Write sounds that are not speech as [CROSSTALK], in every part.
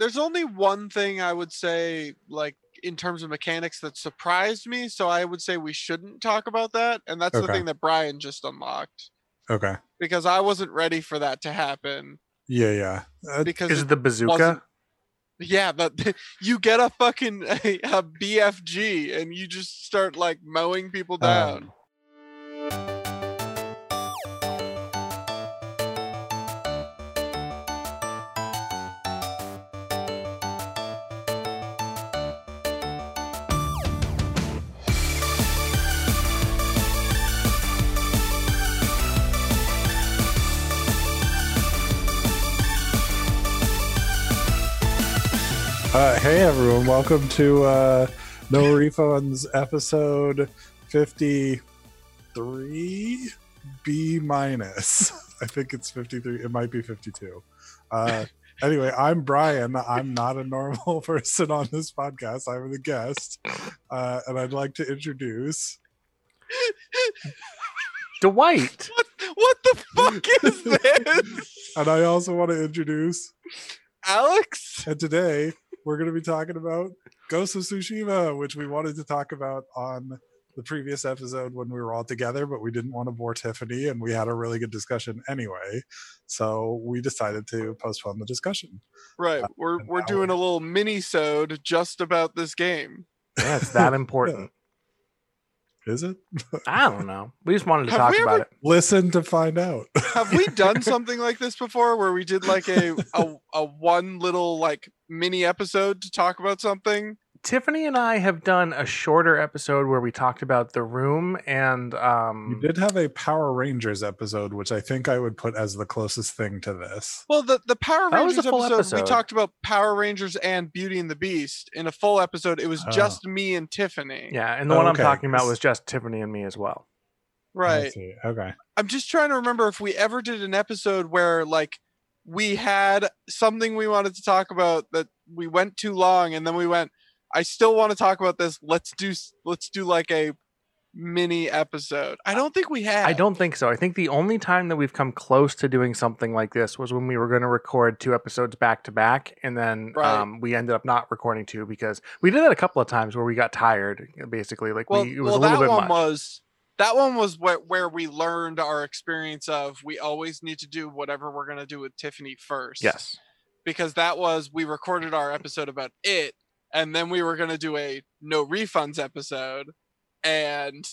there's only one thing I would say, like in terms of mechanics, that surprised me. So I would say we shouldn't talk about that, and that's the thing that Brian just unlocked Okay. because I wasn't ready for that to happen. Yeah, yeah. Uh, Because Is it it the bazooka? yeah, that you get a fucking [LAUGHS] a, a BFG and you just start like mowing people down. Um, Uh, hey everyone, welcome to uh, No Refunds episode 53 B minus. [LAUGHS] I think it's 53. It might be 52. Uh, anyway, I'm Brian. I'm not a normal [LAUGHS] person on this podcast. I'm the guest. Uh, and I'd like to introduce. Dwight. [LAUGHS] What what the fuck is this? And I also want to introduce. Alex? And today we're going to be talking about Ghost of Tsushima, which we wanted to talk about on the previous episode when we were all together, but we didn't want to bore Tiffany, and we had a really good discussion anyway. So we decided to postpone the discussion. Right. Uh, we're we're hour. doing a little mini sode just about this game. Yeah, it's that [LAUGHS] important. Is it? I don't know. We just wanted to Have talk we about ever- it. Listen to find out. Have we done [LAUGHS] something like this before where we did like a, a a one little like mini episode to talk about something? Tiffany and I have done a shorter episode where we talked about the room and you um did have a Power Rangers episode, which I think I would put as the closest thing to this. Well, the the Power That Rangers a full episode, we talked about Power Rangers and Beauty and the Beast. In a full episode, it was Oh. just me and Tiffany. yeah, and the Oh, one okay. I'm talking about was just Tiffany and me as well. Right. Okay. I'm just trying to remember if we ever did an episode where like we had something we wanted to talk about that we went too long and then we went I still want to talk about this. Let's do let's do like a mini episode. I don't think we had. I don't think so. I think the only time that we've come close to doing something like this was when we were going to record two episodes back to back, and then Right. um, we ended up not recording two because we did that a couple of times where we got tired. Basically, like Well, we, it was well a little that bit one much. was that one was where, where we learned our experience of we always need to do whatever we're going to do with Tiffany first. yes. because that was we recorded our episode about it and then we were going to do a no refunds episode and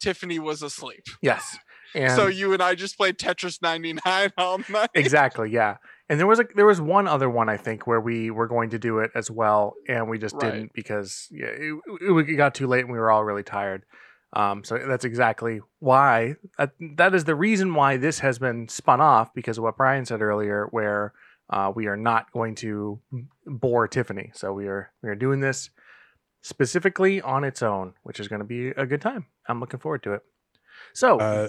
tiffany was asleep Yes. And so you and i just played tetris 99 [LAUGHS] all night exactly, yeah. And there was a there was one other one I think where we were going to do it as well, and we just Right. didn't because yeah, it, it, it got too late and we were all really tired. Um, so that's exactly why that, that is the reason why this has been spun off because of what Brian said earlier, where uh, we are not going to bore Tiffany. So we are we are doing this specifically on its own, which is going to be a good time. I'm looking forward to it. So Uh,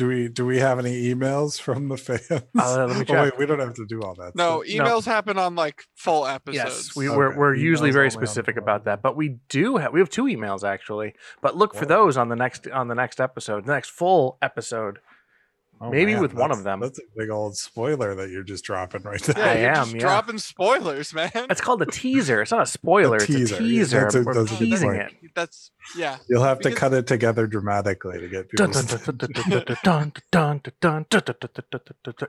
do we do we have any emails from the fans? Uh, let me [LAUGHS] Oh, wait, we don't have to do all that. no stuff. emails happen on like full episodes Yes, we, Okay. we're, we're usually very only on the specific about that, but we do have we have two emails actually. But look for those on the next on the next episode, the next full episode. Oh, Maybe man, with one of them. That's a big old spoiler that you're just dropping right there. Yeah, you're am. Yeah. Dropping spoilers, man. It's called a teaser. It's not a spoiler. A teaser. A teaser. Yeah, that's a, that's teasing it. That's yeah. You'll have because... to cut it together dramatically to get people.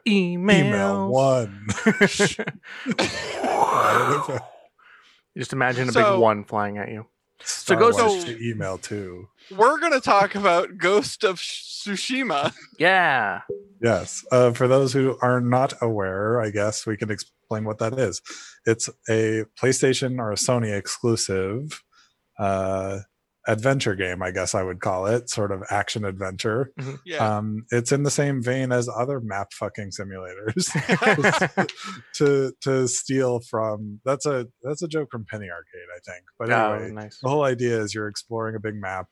Email one. just imagine a so, big one flying at you. Star Ghost Wars of- to email too. we're going to talk about ghost of tsushima Yeah. Yes. Uh, for those who are not aware, I guess we can explain what that is. It's a PlayStation or a Sony exclusive uh, adventure game, I guess I would call it, sort of action adventure. yeah Um, it's in the same vein as other map fucking simulators [LAUGHS] [LAUGHS] to to steal from. That's a that's a joke from Penny Arcade, I think. But Oh, anyway, nice. the whole idea is you're exploring a big map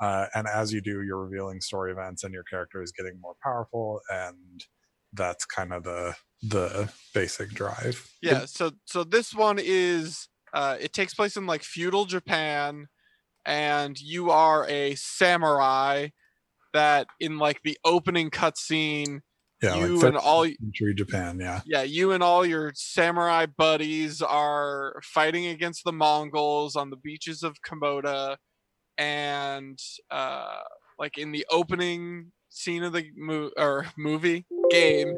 uh, and as you do you're revealing story events and your character is getting more powerful and that's kind of the the basic drive yeah so so this one is uh it takes place in like feudal japan and you are a samurai that in like the opening cutscene Yeah, you like and all century Japan. Yeah, yeah, you and all your samurai buddies are fighting against the Mongols on the beaches of Komoda, and uh, like in the opening scene of the mo- or movie game,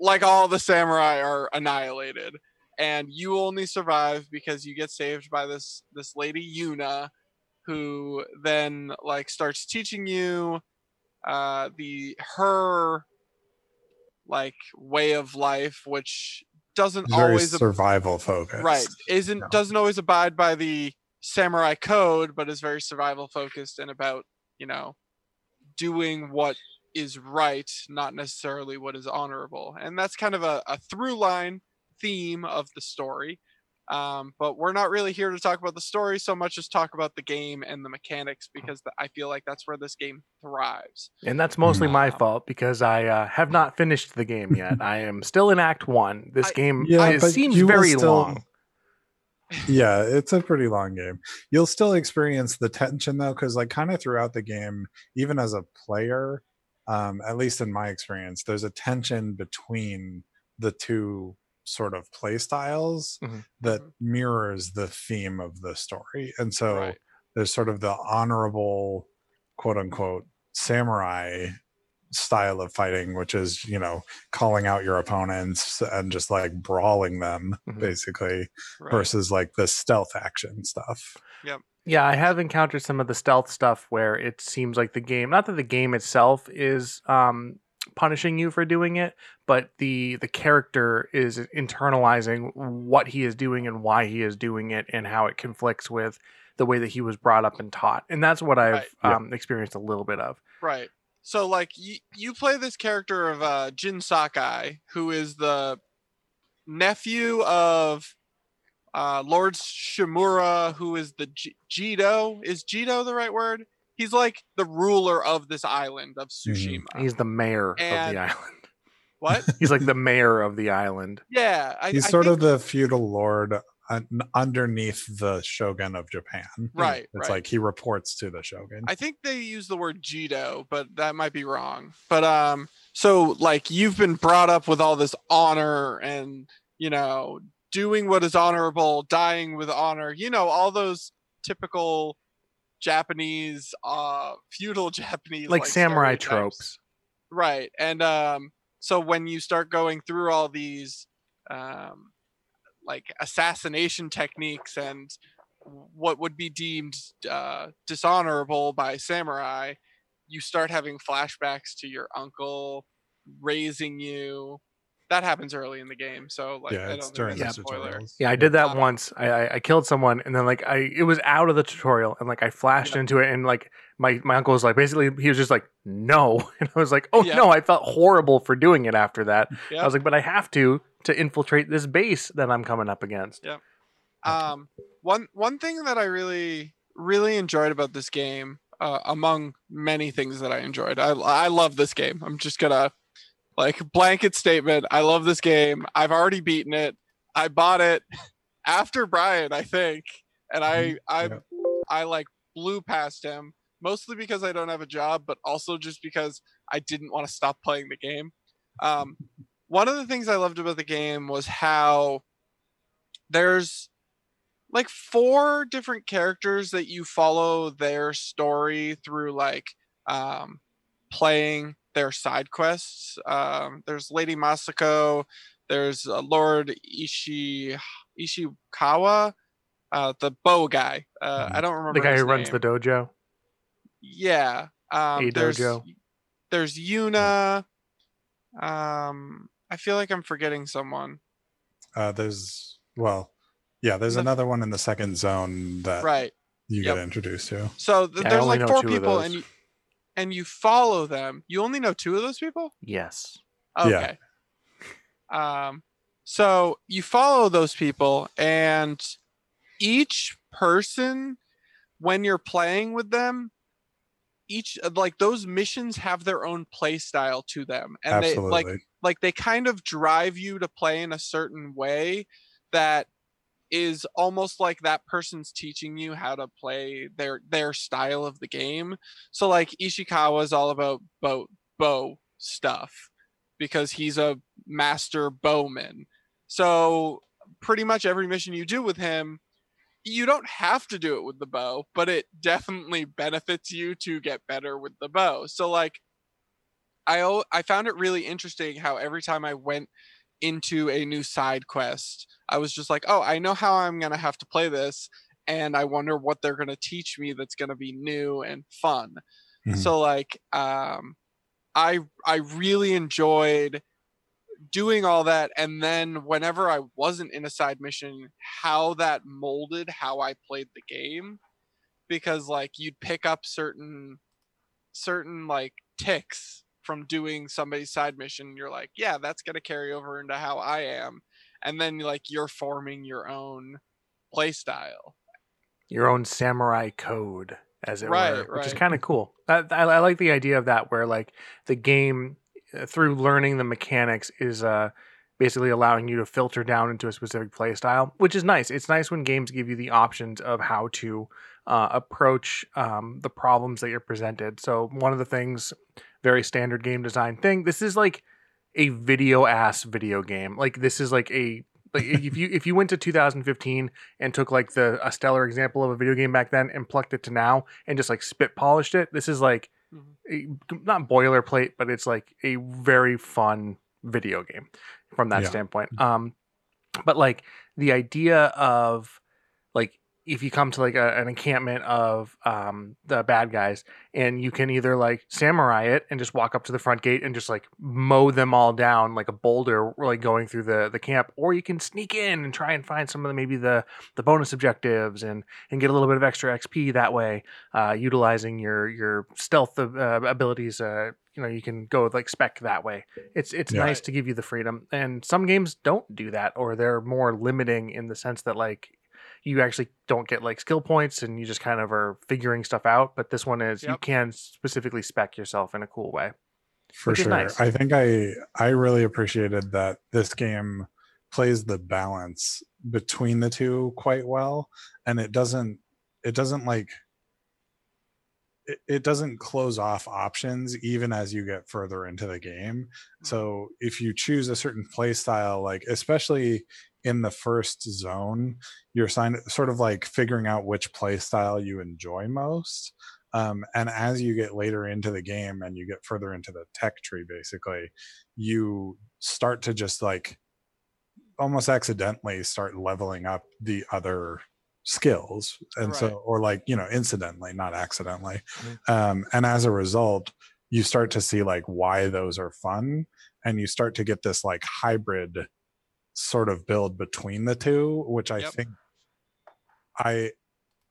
like all the samurai are annihilated, and you only survive because you get saved by this this lady Yuna, who then like starts teaching you uh the her like way of life which doesn't very always ab- survival focused. right isn't No. doesn't always abide by the samurai code but is very survival focused and about you know doing what is right not necessarily what is honorable and that's kind of a, a through line theme of the story um, but we're not really here to talk about the story so much as talk about the game and the mechanics because th- i feel like that's where this game thrives And that's mostly my fault because I uh, have not finished the game yet. [LAUGHS] I am still in Act One. This I- game Yeah, is- seems very still- long. [LAUGHS] yeah, it's a pretty long game. You'll still experience the tension though, because like kind of throughout the game, even as a player, um, at least in my experience, there's a tension between the two sort of play styles Mhm. that Mhm. mirrors the theme of the story. And so Right. there's sort of the honorable quote unquote samurai style of fighting which is you know calling out your opponents and just like brawling them Mhm. basically right? versus like the stealth action stuff Yep. Yeah, I have encountered some of the stealth stuff where it seems like the game, not that the game itself is um, punishing you for doing it, but the the character is internalizing what he is doing and why he is doing it and how it conflicts with the way that he was brought up and taught. And that's what I've Right. Yeah. um, experienced a little bit of. Right. So like you you play this character of uh Jin Sakai, who is the nephew of uh Lord Shimura, who is the J- Jito. Is Jito the right word? He's like the ruler of this island of Tsushima. He's the mayor of the island. [LAUGHS] What? [LAUGHS] He's like the mayor of the island. Yeah, I, he's I sort think- of the feudal lord underneath the shogun of japan right. it's right. like he reports to the shogun I think they use the word Jito, but that might be wrong. But um, so like you've been brought up with all this honor and you know doing what is honorable, dying with honor. You know all those typical Japanese, uh, feudal [LAUGHS] Japanese Like, samurai tropes. right? And um, so when you start going through all these um, like assassination techniques and what would be deemed uh, dishonorable by samurai, you start having flashbacks to your uncle raising you. That happens early in the game, so like yeah I it's don't during the that's spoiler. Yeah, I did that Um, once. I, I I killed someone, and then like I it was out of the tutorial, and like I flashed Yeah. into it, and like my my uncle was like basically he was just like no, [LAUGHS] and I was like oh Yeah. no, I felt horrible for doing it after that. Yeah. I was like, but I have to to infiltrate this base that I'm coming up against. Yeah. Um, one one thing that I really really enjoyed about this game, uh, among many things that I enjoyed, I I love this game. I'm just gonna like blanket statement. I love this game. I've already beaten it. I bought it after Brian, I think, and I I Yeah. I like blew past him mostly because I don't have a job, but also just because I didn't want to stop playing the game. Um, one of the things I loved about the game was how there's like four different characters that you follow their story through like um playing their side quests um there's lady masako there's uh, lord ishi ishikawa uh the bow guy uh i don't remember The guy his who runs the dojo. yeah um A there's dojo. there's yuna um i feel like i'm forgetting someone. Uh there's well yeah there's The- another one in the second zone that right. you Yep. get introduced to. So th- Yeah, there's like four people, and you and you follow them. You only know two of those people. Yes. Yeah. Okay. Um. So you follow those people, and each person, when you're playing with them, each like those missions have their own play style to them, and they like like they kind of drive you to play in a certain way that is almost like that person's teaching you how to play their their style of the game. So like Ishikawa is all about bow bow stuff. because he's a master bowman. So pretty much every mission you do with him, you don't have to do it with the bow, but it definitely benefits you to get better with the bow. So like I I found it really interesting how every time I went into a new side quest, I was just like, "Oh, I know how I'm going to have to play this." And I wonder what they're going to teach me that's going to be new and fun. Mhm. So like um I I really enjoyed doing all that and then whenever I wasn't in a side mission how that molded how I played the game because like you'd pick up certain certain like ticks from doing somebody's side mission you're like yeah that's going to carry over into how I am and then like you're forming your own play style your own samurai code as it Right, were which is kind of cool. That, I, I like the idea of that where like the game uh, through learning the mechanics is uh basically allowing you to filter down into a specific play style which is nice. It's nice when games give you the options of how to uh, approach um, the problems that you're presented so one of the things very standard game design thing this is like a video ass video game like this is like a like if you if you went to 2015 and took like the a stellar example of a video game back then and plucked it to now and just like spit polished it this is like Mhm. a, not boilerplate but it's like a very fun video game from that Yeah. standpoint um but like the idea of like if you come to like a, an encampment of um the bad guys and you can either like samurai it and just walk up to the front gate and just like mow them all down like a boulder like going through the the camp or you can sneak in and try and find some of the maybe the the bonus objectives and and get a little bit of extra xp that way uh utilizing your your stealth uh, abilities uh you know you can go with like spec that way it's it's Yeah. nice to give you the freedom and some games don't do that or they're more limiting in the sense that like you actually don't get like skill points and you just kind of are figuring stuff out but this one is you can specifically spec yourself in a cool way for which is sure. nice. i think i i really appreciated that this game plays the balance between the two quite well and it doesn't it doesn't like it, it doesn't close off options even as you get further into the game. Mm. So if you choose a certain play style like especially in the first zone you're sort of like figuring out which play style you enjoy most um, and as you get later into the game and you get further into the tech tree basically you start to just like almost accidentally start leveling up the other skills and so or like you know incidentally not accidentally Mhm. um, and as a result you start to see like why those are fun and you start to get this like hybrid sort of build between the two which i Yep. think i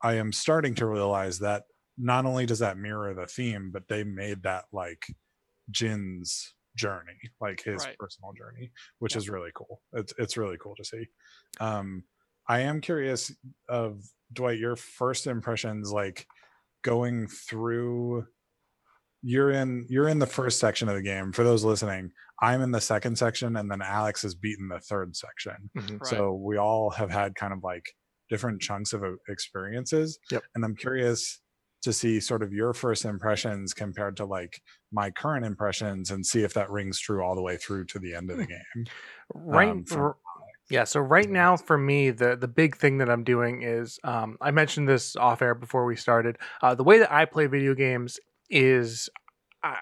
i am starting to realize that not only does that mirror the theme but they made that like jin's journey like his Right. personal journey which is really cool it's it's really cool to see um i am curious of dwight your first impressions like going through you're in you're in the first section of the game. For those listening i'm in the second section and then alex has beaten the third section. Mhm. Right. so we all have had kind of like different chunks of uh, experiences. Yep. and i'm curious to see sort of your first impressions compared to like my current impressions and see if that rings true all the way through to the end of the game. Right um, from r- yeah so right now for me the the big thing that i'm doing is um, i mentioned this off air before we started. Uh, the way that i play video games is I,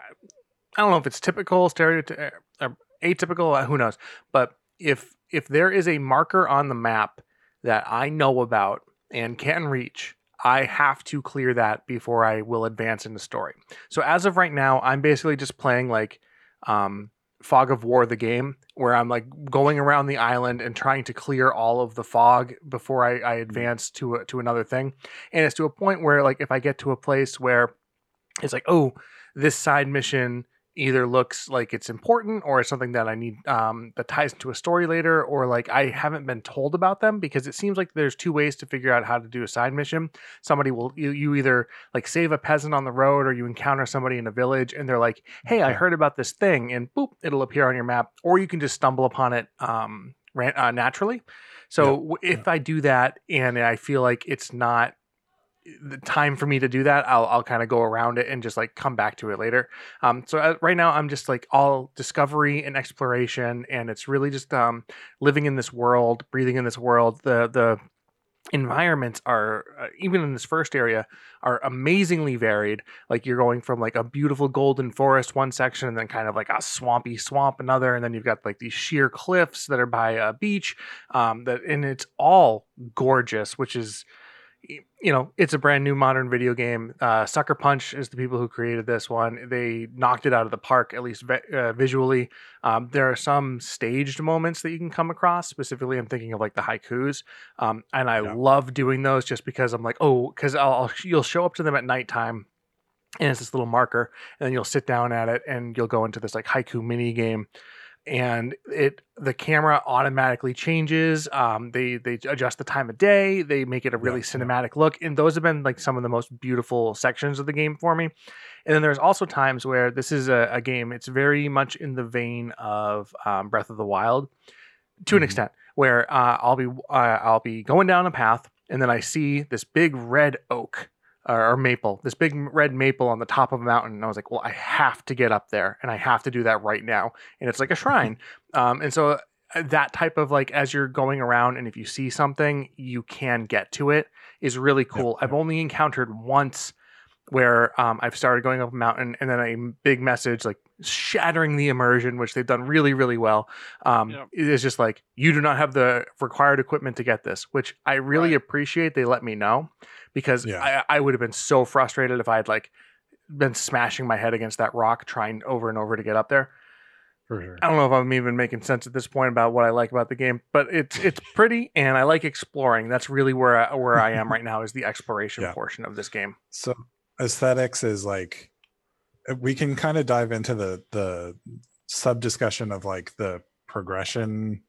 I don't know if it's typical stereotypical or atypical uh, who knows but if if there is a marker on the map that i know about and can reach i have to clear that before i will advance in the story. So as of right now i'm basically just playing like um fog of war the game where i'm like going around the island and trying to clear all of the fog before i, I advance to a, to another thing. And it's to a point where like if i get to a place where it's like oh this side mission either looks like it's important or it's something that i need um, that ties into a story later or like i haven't been told about them because it seems like there's two ways to figure out how to do a side mission. Somebody will you, you either like save a peasant on the road or you encounter somebody in a village and they're like hey i heard about this thing and boop it'll appear on your map or you can just stumble upon it um, ran, uh, naturally. So Yeah. if i do that and i feel like it's not the time for me to do that, I'll I'll kind of go around it and just like come back to it later. Um, so uh, right now I'm just like all discovery and exploration, and it's really just um living in this world, breathing in this world. The the environments are uh, even in this first area are amazingly varied like you're going from like a beautiful golden forest one section and then kind of like a swampy swamp another and then you've got like these sheer cliffs that are by a beach um that and it's all gorgeous which is you know, it's a brand new modern video game. Uh, Sucker Punch is the people who created this one. They knocked it out of the park, at least uh, visually. Um, there are some staged moments that you can come across. Specifically, I'm thinking of like the haikus, um, and I Yeah. love doing those just because I'm like, oh, because I'll, I'll you'll show up to them at nighttime. And it's this little marker, and then you'll sit down at it, and you'll go into this like haiku mini game, and it the camera automatically changes um they they adjust the time of day they make it a really Yeah, yeah. cinematic look and those have been like some of the most beautiful sections of the game for me and then there's also times where this is a, a game it's very much in the vein of um, breath of the wild to an Mhm. extent where uh, i'll be uh, i'll be going down a path and then i see this big red oak or, or maple, this big red maple on the top of a mountain. And I was like, well, I have to get up there and I have to do that right now. And it's like a [LAUGHS] shrine. Um, and so uh, that type of like, as you're going around and if you see something, you can get to it is really cool. I've only encountered once where um, I've started going up a mountain and then a big message like shattering the immersion, which they've done really, really well. Um, is just like, you do not have the required equipment to get this, which I really Right. appreciate they let me know because Yeah. I, I would have been so frustrated if I had like been smashing my head against that rock trying over and over to get up there. sure. I don't know if I'm even making sense at this point about what I like about the game, but it's it's pretty and I like exploring. That's really where I, where I am right now is the [LAUGHS] exploration Yeah. portion of this game. So aesthetics is like we can kind of dive into the the sub discussion of like the progression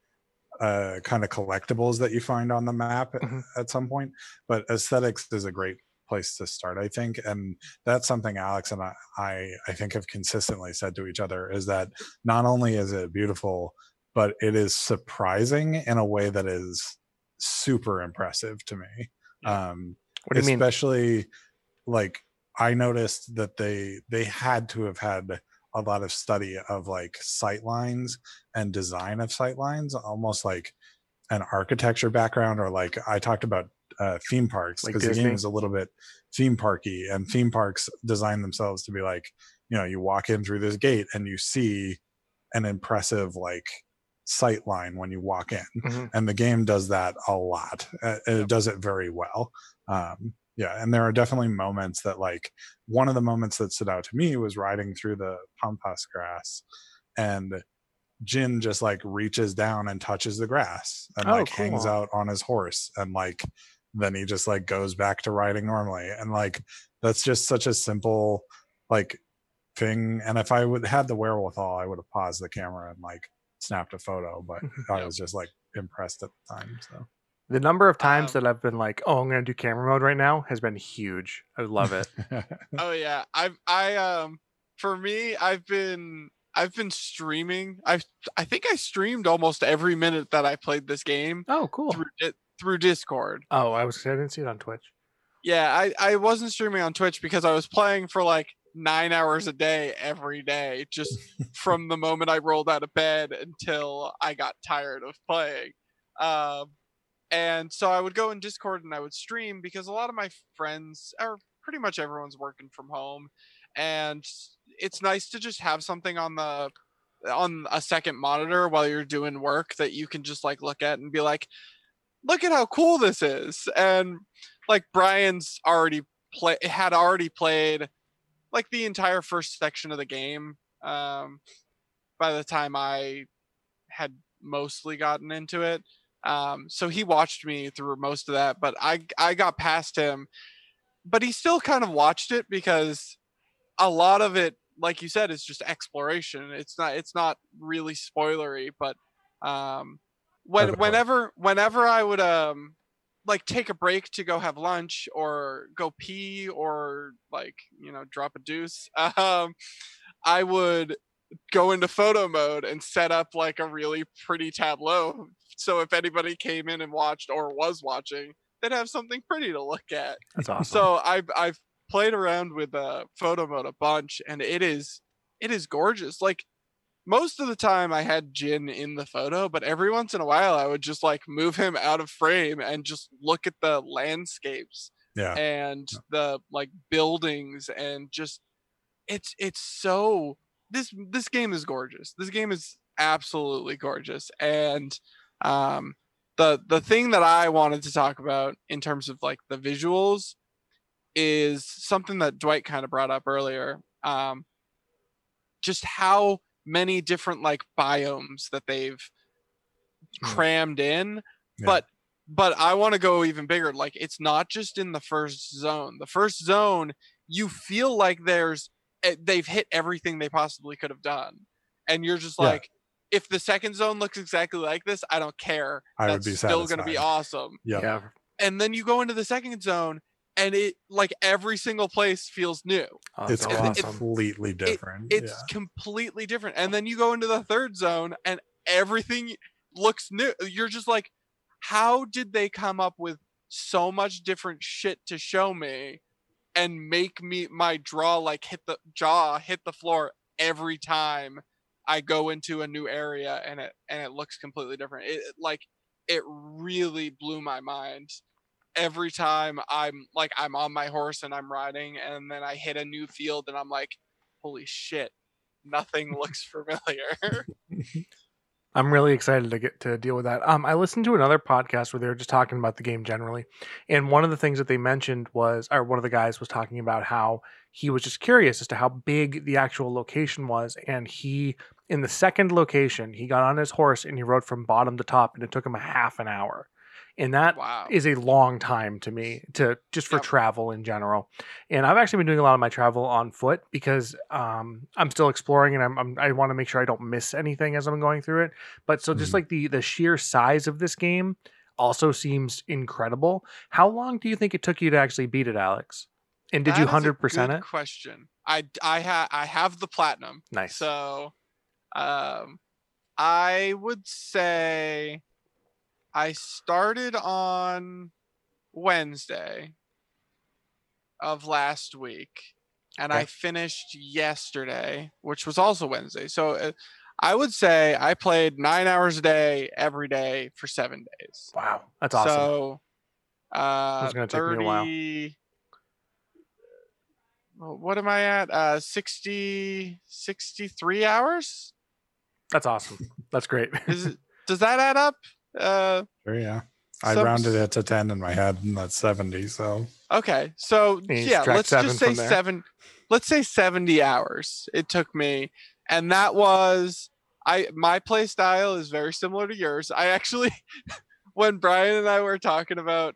uh kind of collectibles that you find on the map Mhm. at some point but aesthetics is a great place to start i think and that's something alex and I, I i think have consistently said to each other is that not only is it beautiful but it is surprising in a way that is super impressive to me um What do you mean? especially like i noticed that they they had to have had a lot of study of like sight lines and design of sight lines almost like an architecture background or like i talked about uh, theme parks Like because the game is a little bit theme parky and theme parks design themselves to be like you know you walk in through this gate and you see an impressive like sight line when you walk in Mhm. and the game does that a lot and it does it very well um yeah and there are definitely moments that like one of the moments that stood out to me was riding through the pampas grass and jin just like reaches down and touches the grass and Oh, like hangs out on his horse and like then he just like goes back to riding normally and like that's just such a simple like thing and if i would had the wherewithal i would have paused the camera and like snapped a photo but [LAUGHS] i was just like impressed at the time so The number of times Um, that I've been like, "Oh, I'm going to do camera mode right now," has been huge. I love it. [LAUGHS] oh yeah i've i um for me i've been i've been streaming i've i think i streamed almost every minute that i played this game oh, cool. through Di- through discord Oh, I was I didn't see it on Twitch. yeah i i wasn't streaming on twitch because i was playing for like nine hours a day every day just [LAUGHS] from the moment i rolled out of bed until i got tired of playing um and so i would go in discord and i would stream because a lot of my friends or pretty much everyone's working from home and it's nice to just have something on the on a second monitor while you're doing work that you can just like look at and be like look at how cool this is and like brian's already play had already played like the entire first section of the game um by the time i had mostly gotten into it um so he watched me through most of that but i i got past him but he still kind of watched it because a lot of it like you said is just exploration. It's not it's not really spoilery but um when whenever whenever i would um like take a break to go have lunch or go pee or like you know drop a deuce [LAUGHS] um i would go into photo mode and set up like a really pretty tableau so if anybody came in and watched or was watching they'd have something pretty to look at. That's awesome. So I've I've played around with uh, photo mode a bunch, and it is it is gorgeous. Like most of the time, I had Jin in the photo, but every once in a while, I would just like move him out of frame and just look at the landscapes Yeah. and the like buildings and just it's it's so this this game is gorgeous. This game is absolutely gorgeous and um the the thing that I wanted to talk about in terms of like the visuals is something that Dwight kind of brought up earlier. Um just how many different like biomes that they've Mm. crammed in Yeah. but but I want to go even bigger. Like it's not just in the first zone. The first zone, you feel like there's Eh, they've hit everything they possibly could have done, and you're just Yeah. like, if the second zone looks exactly like this, I don't care. I would That's be still going to be awesome. Yeah. yeah. And then you go into the second zone, and it like every single place feels new. Oh, It's so it- awesome. completely different. It's yeah. completely different. And then you go into the third zone, and everything looks new. You're just like, how did they come up with so much different shit to show me and make me my draw like hit the jaw hit the floor every time I go into a new area and it and it looks completely different. It like it really blew my mind every time I'm like I'm on my horse and I'm riding and then I hit a new field and I'm like holy shit nothing looks [LAUGHS] familiar. [LAUGHS] I'm really excited to get to deal with that. Um, I listened to another podcast where they were just talking about the game generally, and one of the things that they mentioned was, or one of the guys was talking about how he was just curious as to how big the actual location was, and he, in the second location, he got on his horse and he rode from bottom to top, and it took him a half an hour, and that wow. is a long time to me to just for Yep. travel in general. And I've actually been doing a lot of my travel on foot because um, I'm still exploring and I'm, I'm I want to make sure I don't miss anything as I'm going through it. But so just Mhm. like the the sheer size of this game also seems incredible. How long do you think it took you to actually beat it, Alex? And did That you hundred percent good it? Question. I I ha I have the platinum. Nice. So, um, I would say I started on Wednesday of last week, and I finished yesterday, which was also Wednesday. So. Uh, I would say I played nine hours a day every day for seven days. Wow, that's awesome. So, uh, It's gonna take me a while. What am I at? Uh, 60, 63 hours? that's awesome. That's great. Is it, [LAUGHS] does that add up? Uh, Sure, yeah. I some- rounded it to 10 in my head, and that's 70. So, okay. So yeah, let's just say seven. Let's say 70 hours it took me. And that was, I, my play style is very similar to yours. I actually, [LAUGHS] when Brian and I were talking about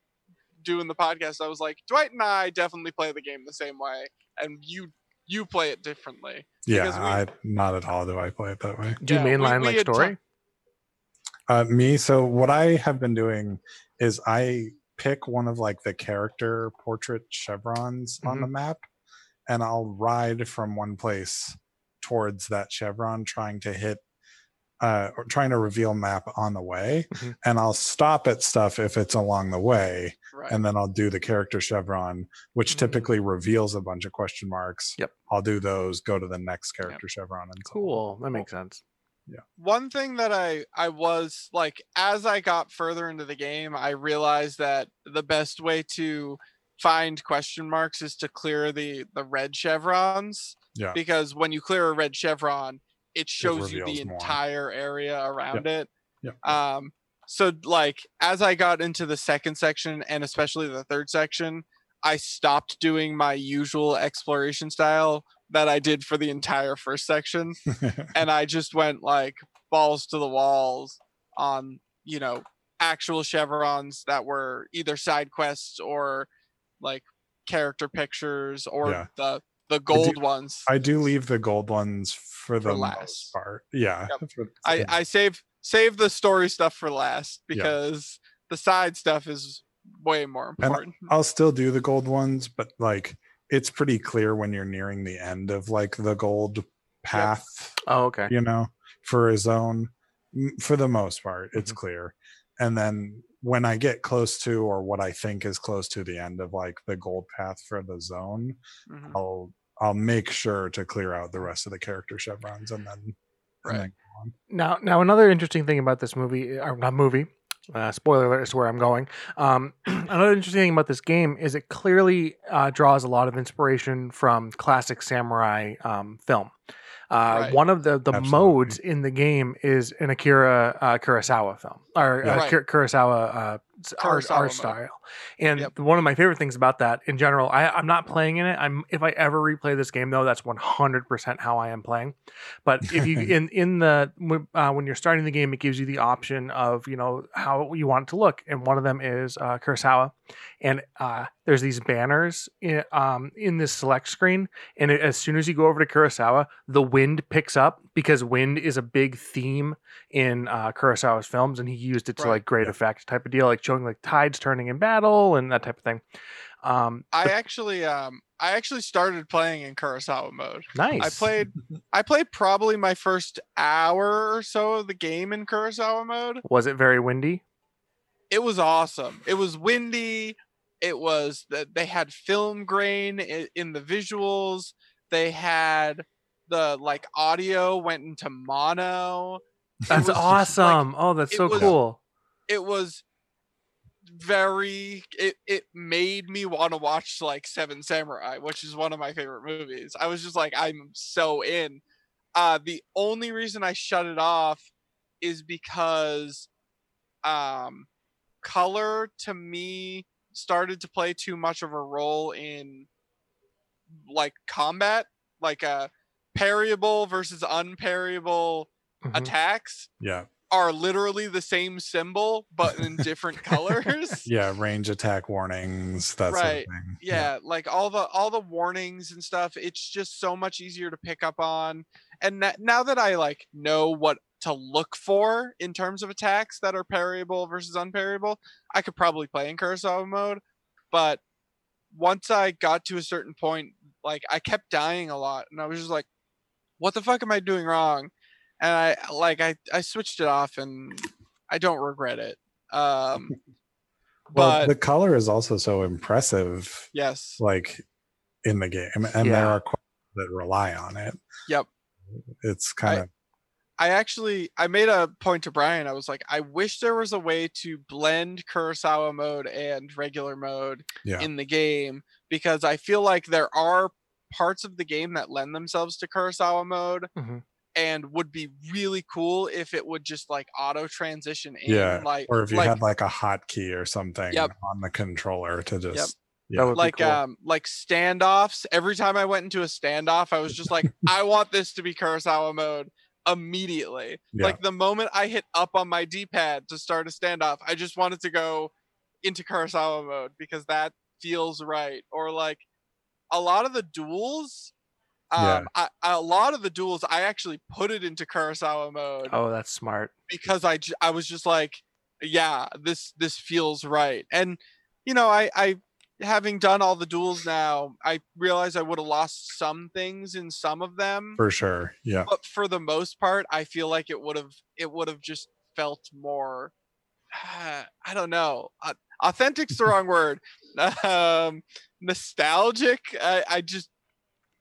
doing the podcast, I was like, Dwight and I definitely play the game the same way, and you you play it differently. yeah, we- I not at all do I play it that way. do you Yeah, we- mainline we like had ta- story? Uh, me, so what I have been doing is I pick one of like the character portrait chevrons on the map, and I'll ride from one place towards that chevron, trying to hit, uh, or trying to reveal map on the way, Mhm. and I'll stop at stuff if it's along the way, Right. and then I'll do the character chevron, which Mm. typically reveals a bunch of question marks. Yep. I'll do those, go to the next character chevron, and. Cool. That makes sense. One thing that I I was like as I got further into the game, I realized that the best way to find question marks is to clear the the red chevrons Yeah. because when you clear a red chevron, it shows you the more. entire area around it. Yeah. Um so like as I got into the second section and especially the third section, I stopped doing my usual exploration style that I did for the entire first section [LAUGHS] and I just went like balls to the walls on you know actual chevrons that were either side quests or like character pictures or Yeah. the the gold ones. I do leave the gold ones for the last. part. Yeah. Yep. for- I, I save save the story stuff for last Yeah. because the side stuff is way more important. And. I'll still do the gold ones, but like it's pretty clear when you're nearing the end of like the gold path, Oh, okay. you know, for a zone. For the most part, it's Mm-hmm. Mhm. clear. and then when I get close to or what I think is close to the end of like the gold path for the zone, Mhm. I'll I'll make sure to clear out the rest of the character chevrons and then Right. and then go on. Now, now another interesting thing about this movie, or not movie, uh, spoiler alert is where I'm going. Um, [CLEARS THROAT] another interesting thing about this game is it clearly uh, draws a lot of inspiration from classic samurai um, film. Uh, Right. One of the, the Absolutely. modes in the game is an Akira uh, Kurosawa film, or uh, Right. Kur- Kurosawa Kurosawa art mode. style. And Yep. one of my favorite things about that, in general, I, I'm not playing in it. I'm if I ever replay this game though, that's 100% how I am playing. But if you [LAUGHS] in in the when- uh, when you're starting the game, it gives you the option of you know how you want it to look, and one of them is uh, Kurosawa, and uh, there's these banners in, um, in this select screen, and it, as soon as you go over to Kurosawa, the wind picks up because wind is a big theme in uh, Kurosawa's films, and he used it to Right. like great Yeah. effect type of deal, like showing like tides turning in battle and that type of thing. Um, I actually um I actually started playing in Kurosawa mode. nice. I played [LAUGHS] I played probably my first hour or so of the game in Kurosawa mode. Was it very windy? It was awesome. It was windy. It was that they had film grain in, in the visuals. They had the like audio went into mono. That's just, like- awesome. oh, that's so was- cool. It was very it it made me want to watch like Seven Samurai, which is one of my favorite movies. I was just like I'm so in. Uh the only reason I shut it off is because um color to me started to play too much of a role in like combat, like uh parryable versus unparryable Mhm. attacks Yeah. Are literally the same symbol but in [LAUGHS] different colors. Yeah. Range attack warnings, that sort of Right. thing. yeah like all the all the warnings and stuff it's just so much easier to pick up on and na- now that i like know what to look for in terms of attacks that are parryable versus unparryable i could probably play in kurosawa mode but once i got to a certain point like i kept dying a lot and i was just like what the fuck am i doing wrong and i like i i switched it off and i don't regret it um Well, but the color is also so impressive, yes like in the game, and there are quests that rely on it. Yep. It's kind I- of I actually I made a point to Brian. I was like, I wish there was a way to blend Kurosawa mode and regular mode yeah. in the game because I feel like there are parts of the game that lend themselves to Kurosawa mode Mhm. And would be really cool if it would just like auto transition in Yeah, like or if you like, had like a hotkey or something Yep. on the controller to just That yeah. would be like cool. um like standoffs every time i went into a standoff i was just like [LAUGHS] i want this to be kurosawa mode immediately Yeah. like the moment i hit up on my d-pad to start a standoff i just wanted to go into kurosawa mode because that feels right or like a lot of the duels Yeah. um I, a lot of the duels i actually put it into kurosawa mode oh, that's smart. because I, I was just like, yeah, this this feels right. And you know, I I having done all the duels now, I realize I would have lost some things in some of them, for sure. Yeah. but for the most part, I feel like it would have it would have just felt more. I don't know. Uh, authentic's the [LAUGHS] wrong word. Um, nostalgic. I, I just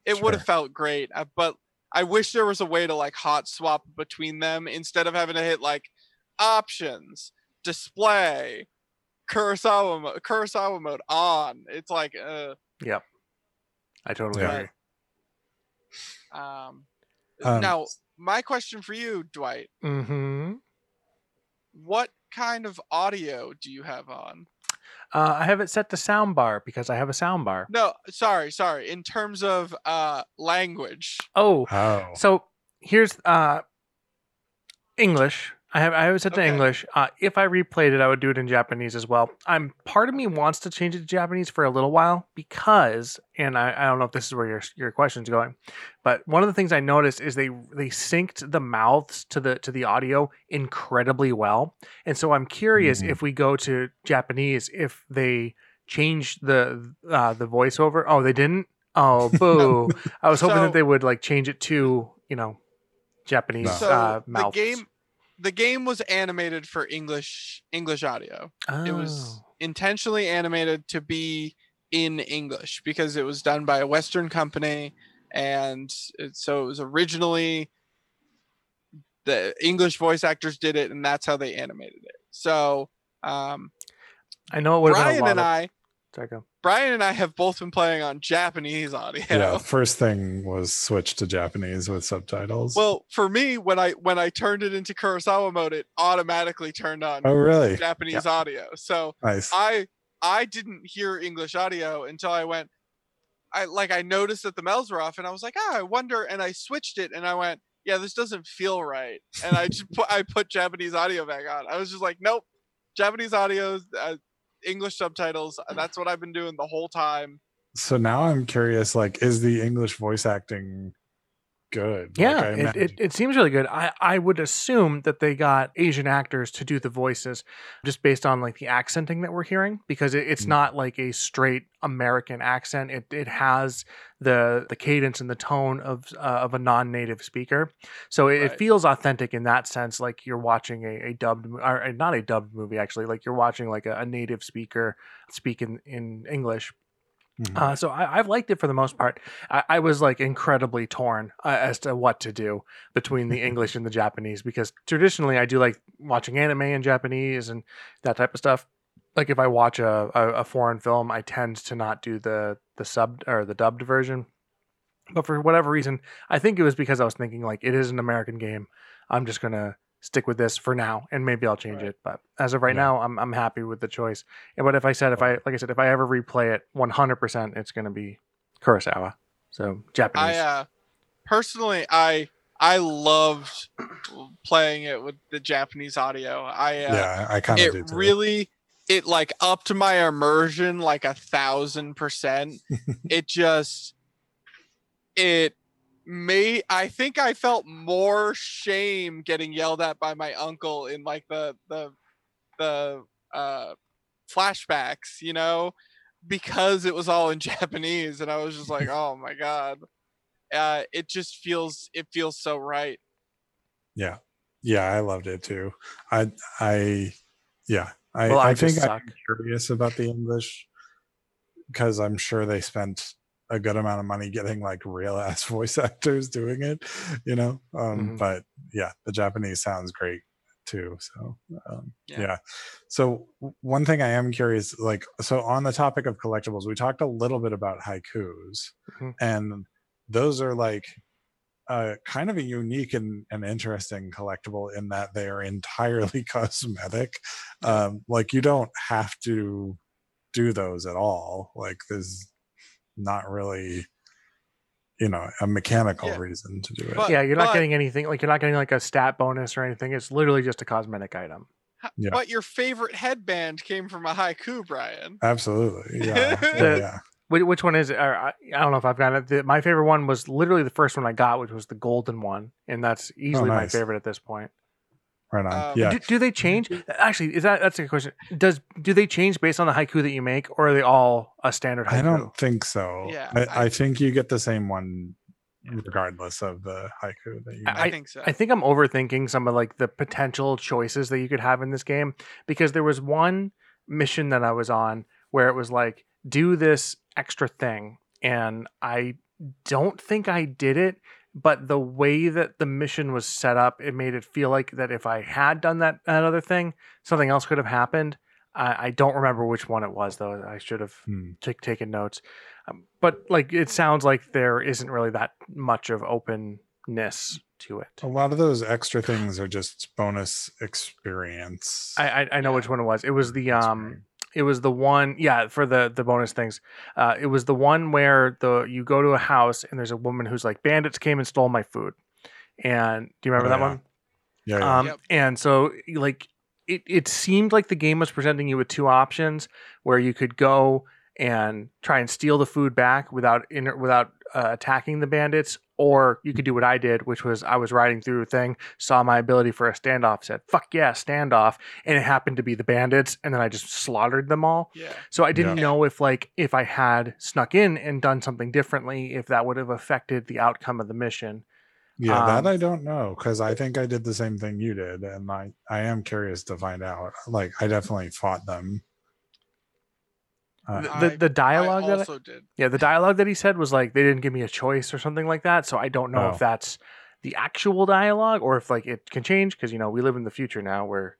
it would have felt great, uh, but I wish there was a way to like hot swap between them instead of having to hit like options, display, Kurosawa, mo- Kurosawa mode on. It's like, uh, yeah, I totally Yeah. agree. um, Um, now my question for you, Dwight, Mm-hmm. what kind of audio do you have on? Uh, I have it set to soundbar because I have a soundbar. No, sorry, sorry. In terms of uh language, Oh, Oh. so here's uh English. I have I have it set to English. Uh, if I replayed it, I would do it in Japanese as well. I'm part of me wants to change it to Japanese for a little while because, and I, I don't know if this is where your your question's going, but one of the things I noticed is they they synced the mouths to the to the audio incredibly well, and so I'm curious Mhm. if we go to Japanese if they changed the uh, the voiceover. Oh, they didn't. Oh, [LAUGHS] boo! I was hoping So- that they would like change it to you know Japanese No. so uh, the mouths. game the game was animated for English English audio. It was Oh. intentionally animated to be in English because it was done by a Western company, and it, so it was originally the English voice actors did it, and that's how they animated it. So um, I know it would have been Brian and of, I, Sorry. Brian and I have both been playing on Japanese audio. Yeah, [LAUGHS] first thing was switch to Japanese with subtitles. Well, for me, when I when I turned it into Kurosawa mode, it automatically turned on oh really? Japanese audio. So Nice. I I didn't hear English audio until I went. I like I noticed that the melds were off, and I was like, ah, I wonder. And I switched it, and I went, yeah, this doesn't feel right. And I just put I put Japanese audio back on. I was just like, nope, Japanese audio, uh, English subtitles. uh, That's what I've been doing the whole time. So now I'm curious. Like, is the English voice acting good? Like, Yeah, I it, it, it seems really good. I, I would assume that they got Asian actors to do the voices just based on like the accenting that we're hearing because it, it's Mm. not like a straight American accent. It it has the the cadence and the tone of uh, of a non-native speaker, so it, it feels authentic in that sense. Like you're watching a, a dubbed or uh, not a dubbed movie actually. Like you're watching like a, a native speaker speak in, in English. Mhm. Uh, so I, I've liked it for the most part. I, I was like incredibly torn uh, as to what to do between the [LAUGHS] English and the Japanese because traditionally I do like watching anime in Japanese and that type of stuff. Like if I watch a, a, a foreign film, I tend to not do the the sub or the dubbed version. But for whatever reason, I think it was because I was thinking like it is an American game. I'm just gonna stick with this for now, and maybe I'll change Right. it. But as of right Yeah. now, I'm I'm happy with the choice. Yeah, but if I said if I like I said if I ever replay it 100%, it's gonna be Kurosawa. So Japanese. I uh, personally, I I loved playing it with the Japanese audio. I uh, yeah, I kind of do it too. really it like upped my immersion like a thousand percent [LAUGHS] it just it made i think i felt more shame getting yelled at by my uncle in like the the the uh flashbacks you know because it was all in [LAUGHS] japanese and i was just like [LAUGHS] oh my god. Uh it just feels it feels so right. Yeah, yeah, I loved it too. I, I, yeah, I, Well, I I think just I'm curious about the English because I'm sure they spent a good amount of money getting like real ass [LAUGHS] voice actors doing it, you know. Um, Mhm. But yeah, the Japanese sounds great too. So um, Yeah. yeah. So one thing I am curious, like, so on the topic of collectibles, we talked a little bit about haikus, Mhm. and those are like uh, kind of a unique and, and interesting collectible in that they are [LAUGHS] entirely cosmetic. Um, like you don't have to do those at all. Like there's not really, you know, a mechanical Yeah. reason to do it. But- yeah, you're not but- getting anything like you're not getting like a stat bonus or anything. It's literally just a cosmetic item. Yeah. but your favorite headband came from a haiku brian Absolutely. Yeah. [LAUGHS] yeah, The- yeah. Which, which one is it? Or, I, I don't know if I've got it. The, my favorite one was literally the first one I got, which was the golden one, and that's oh, easily my Oh, nice. favorite at this point. Right on. Um, yeah. Do, do they change? Actually, is that that's a good question? Does do they change based on the haiku that you make, or are they all a standard haiku? I don't think so. Yeah, I, I- I think you get the same one regardless of the haiku that you I- make. i, think so I think I'm overthinking some of like the potential choices that you could have in this game because there was one mission that I was on where it was like do this extra thing and I don't think I did it but the way that the mission was set up it made it feel like that if I had done that that other thing something else could have happened I, I don't remember which one it was though I should have Hmm. take, taken notes. Um, but like it sounds like there isn't really that much of openness to it. A lot of those extra things are just bonus experience. I I, I know Yeah. which one it was. It was the um. It was the one yeah for the the bonus things. Uh, it was the one where the you go to a house and there's a woman who's like bandits came and stole my food. And do you remember Oh, that yeah. one? yeah, yeah. Um, Yep. And so, like, it, it seemed like the game was presenting you with two options where you could go and try and steal the food back without in, without uh, attacking the bandits, or you could do what I did, which was I was riding through a thing, saw my ability for a standoff, said "fuck yeah, standoff," and it happened to be the bandits, and then I just slaughtered them all. yeah So I didn't Yeah. know if like if I had snuck in and done something differently, if that would have affected the outcome of the mission. Yeah, Um, that I don't know because I think I did the same thing you did, and I I am curious to find out. Like, I definitely fought them. Uh, The, the, the dialogue I that I- did. yeah, the dialogue that he said was like they didn't give me a choice or something like that. So I don't know Oh. if that's the actual dialogue or if like it can change because you know we live in the future now where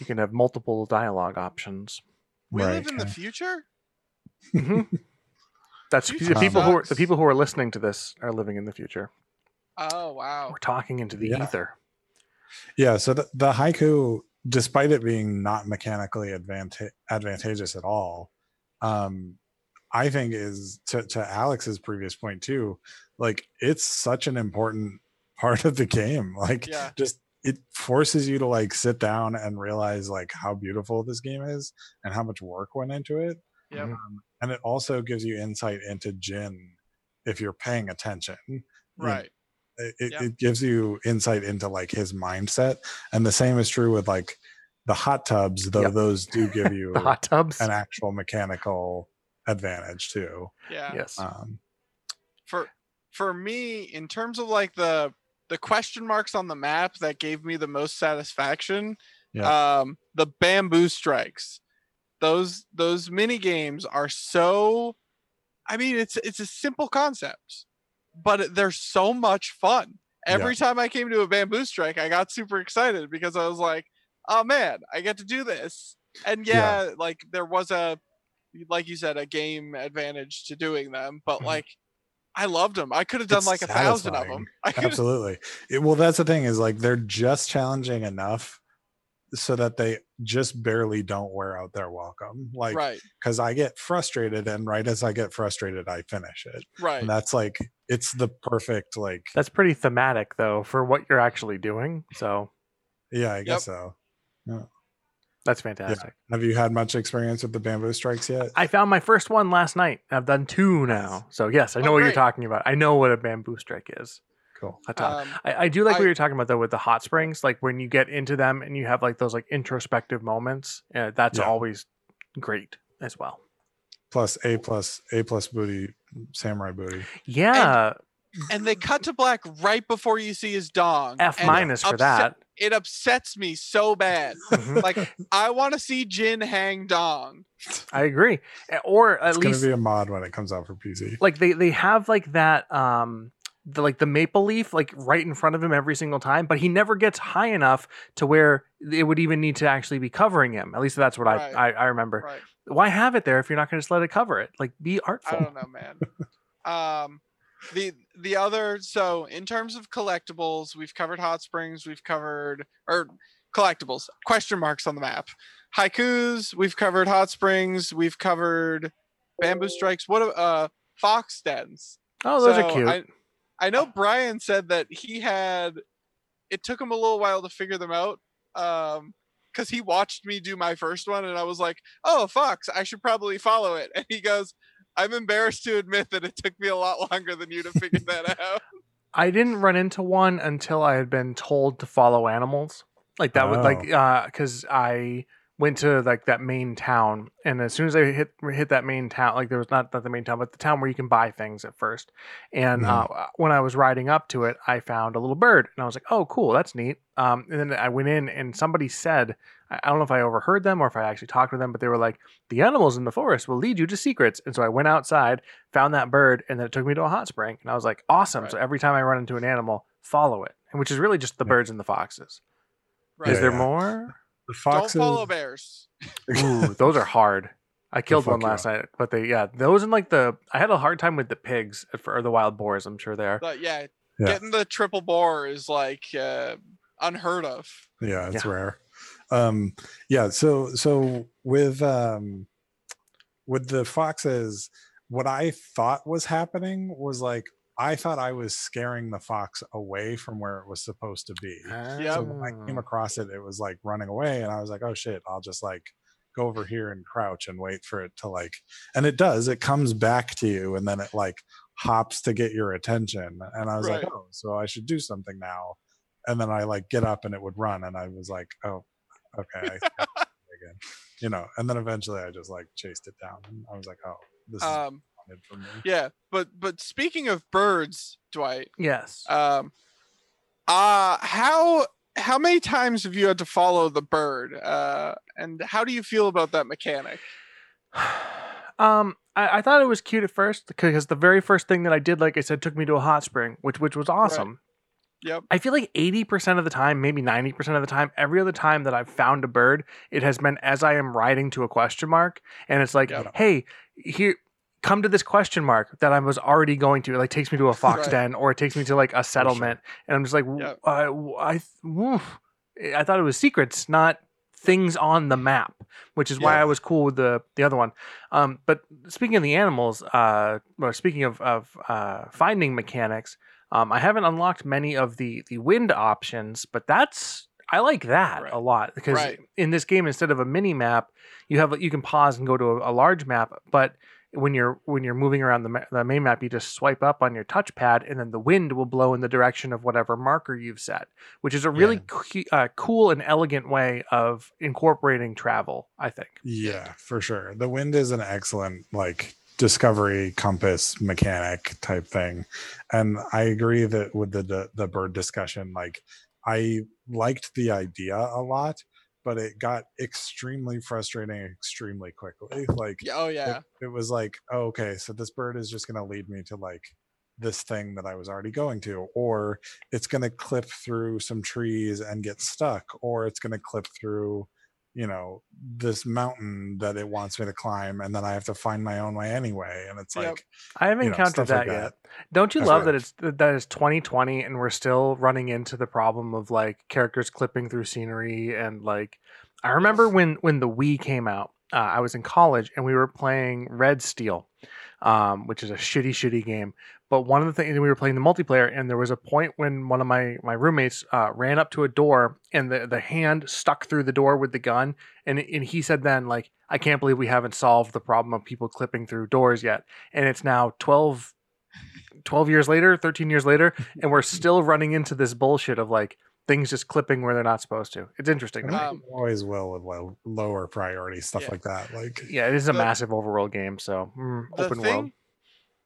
you can have multiple dialogue options. We Right, live in the okay. future. Mhm. [LAUGHS] That's Future the people who are, the people who are listening to this are living in the future. Oh wow. We're talking into the Yeah. ether. yeah, so the, the haiku, despite it being not mechanically advanta- advantageous at all, um, I think is to to Alex's previous point too. Like, it's such an important [LAUGHS] part of the game. Like, Yeah. just it forces you to like sit down and realize like how beautiful this game is and how much work went into it. Yep. Um, and it also gives you insight into Jin if you're paying attention. Right. it, it, Yep. it gives you insight into like his mindset. And the same is true with like the hot tubs, though Yep. those do give [LAUGHS] you hot tubs. an actual mechanical advantage too. Yeah. Yes. Um, For for me, in terms of like the the question marks on the map that gave me the most satisfaction, um, the bamboo strikes. Those those mini games are so. I mean, it's it's a simple concept, but they're so much fun. Every time I came to a bamboo strike, I got super excited because I was like, "Oh man, I get to do this!" And Yeah. yeah, like there was a, like you said, a game advantage to doing them, but Mhm. like, I loved them. I could have done It's like a thousand of them. [LAUGHS] I absolutely. It- well, that's the thing is like they're just challenging enough so that they just barely don't wear out their welcome. Like, Right. because I get frustrated, and right as I get frustrated, I finish it. Right. And that's like it's the perfect like That's pretty thematic though for what you're actually doing. So yeah, I guess so. That's fantastic. Have you had much experience with the bamboo strikes yet? I found my first one last night. I've done two now. So yes, I know Oh, what you're talking about. I know what a bamboo strike is. Cool. Um, I, I do like what you're talking about though with the hot springs, like when you get into them and you have like those like introspective moments. Uh, that's Yeah. always great as well. Plus A plus A plus booty, samurai booty. Yeah, and they cut to black right before you see his dong. F minus for upset- that. It upsets me so bad. Mhm. Like I want to see Jin hang dong. I agree. Or at It's going least to be a mod when it comes out for PC. like they they have like that um the like the maple leaf like right in front of him every single time, but he never gets high enough to where it would even need to actually be covering him. At least that's what Right. I, I I remember. Right. Why have it there if you're not going to just let it cover it? Like be artful I don't know, man. Um, the the other so in terms of collectibles, we've covered hot springs, we've covered or collectibles question marks on the map. Haikus, we've covered hot springs, we've covered bamboo strikes. What uh fox dens. Oh, those So are cute. I, I know Brian said that he had it took him a little while to figure them out. Um because he watched me do my first one and I was like, oh Fox, I should probably follow it. And he goes, I'm embarrassed to admit that it took me a lot longer than you to figure that [LAUGHS] out. I didn't run into one until I had been told to follow animals. Like that would like uh cuz I went to like that main town and as soon as I hit hit that main town like there was not, not the main town but the town where you can buy things at first. And Mhm. uh when I was riding up to it I found a little bird and I was like, "Oh, cool, that's neat." Um and then I went in and somebody said I don't know if I overheard them or if I actually talked to them, but they were like, "The animals in the forest will lead you to secrets." And so I went outside, found that bird, and then it took me to a hot spring. And I was like, "Awesome!" So every time I run into an animal, follow it, which is really just the Yeah. birds and the foxes. Right. Is there yeah. more? The Don't follow bears. [LAUGHS] Ooh, those are hard. I killed one you last night, but they yeah, those and like the I had a hard time with the pigs at or the wild boars. I'm sure they are. But yeah, Yeah. getting the triple boar is like uh, unheard of. yeah it's Yeah. rare um yeah so so with um with the foxes what i thought was happening was like i thought i was scaring the fox away from where it was supposed to be so when i came Ah. across it it was like running away and i was like oh shit i'll just like go over here and crouch and wait for it to like and it does it comes back to you and then it like hops to get your attention and i was like oh so i should do something now and then i like get up and it would run and i was like oh okay I see it again you know and then eventually i just like chased it down and i was like oh this is Um, wanted from me yeah, but but speaking of birds, Dwight, yes. um, Uh how how many times have you had to follow the bird? Uh and how do you feel about that mechanic? [SIGHS] um, I, I thought it was cute at first because the very first thing that I did, like I said, took me to a hot spring, which which was awesome. Yep. I feel like 80% of the time, maybe 90% of the time, every other time that I've found a bird, it has been as I am riding to a question mark. And it's like, Yep. hey, here, come to this question mark that I was already going to. It like takes me to a fox Right. den or it takes me to like a settlement. And I'm just like. I, I, woof. I thought it was secrets, not things on the map, which is why I was cool with the the other one. Um, but speaking of the animals, uh, or speaking of of uh, finding mechanics, um, I haven't unlocked many of the the wind options, but that's I like that Right. a lot because Right. in this game instead of a mini map, you have you can pause and go to a, a large map, but when you're when you're moving around the, ma- the main map, you just swipe up on your touchpad, and then the wind will blow in the direction of whatever marker you've set, which is a really cu- uh, cool and elegant way of incorporating travel. I think. Yeah, for sure. The wind is an excellent like discovery compass mechanic type thing. And I agree that with the the, the bird discussion, like I liked the idea a lot, but it got extremely frustrating extremely quickly. Like oh yeah. it, it was like, oh, okay, so this bird is just going to lead me to like this thing that I was already going to, or it's going to clip through some trees and get stuck, or it's going to clip through, you know, this mountain that it wants me to climb, and then I have to find my own way anyway. And it's Yep. like, I haven't you know, encountered that like yet. that. Don't you That's love right. that it's that it's 2020 and we're still running into the problem of like characters clipping through scenery and like I remember when when the Wii came out, uh, I was in college and we were playing Red Steel, um, which is a shitty shitty game. But one of the things we were playing the multiplayer and there was a point when one of my my roommates uh, ran up to a door and the the hand stuck through the door with the gun and and he said then like I can't believe we haven't solved the problem of people clipping through doors yet and it's now 12 12 years later, 13 years later, [LAUGHS] and we're still running into this bullshit of like things just clipping where they're not supposed to. It's interesting. and to me. I Um, always will with low, lower priority stuff Yeah. like that. Like, yeah, it is a the- massive overworld game, so mm, open thing, world.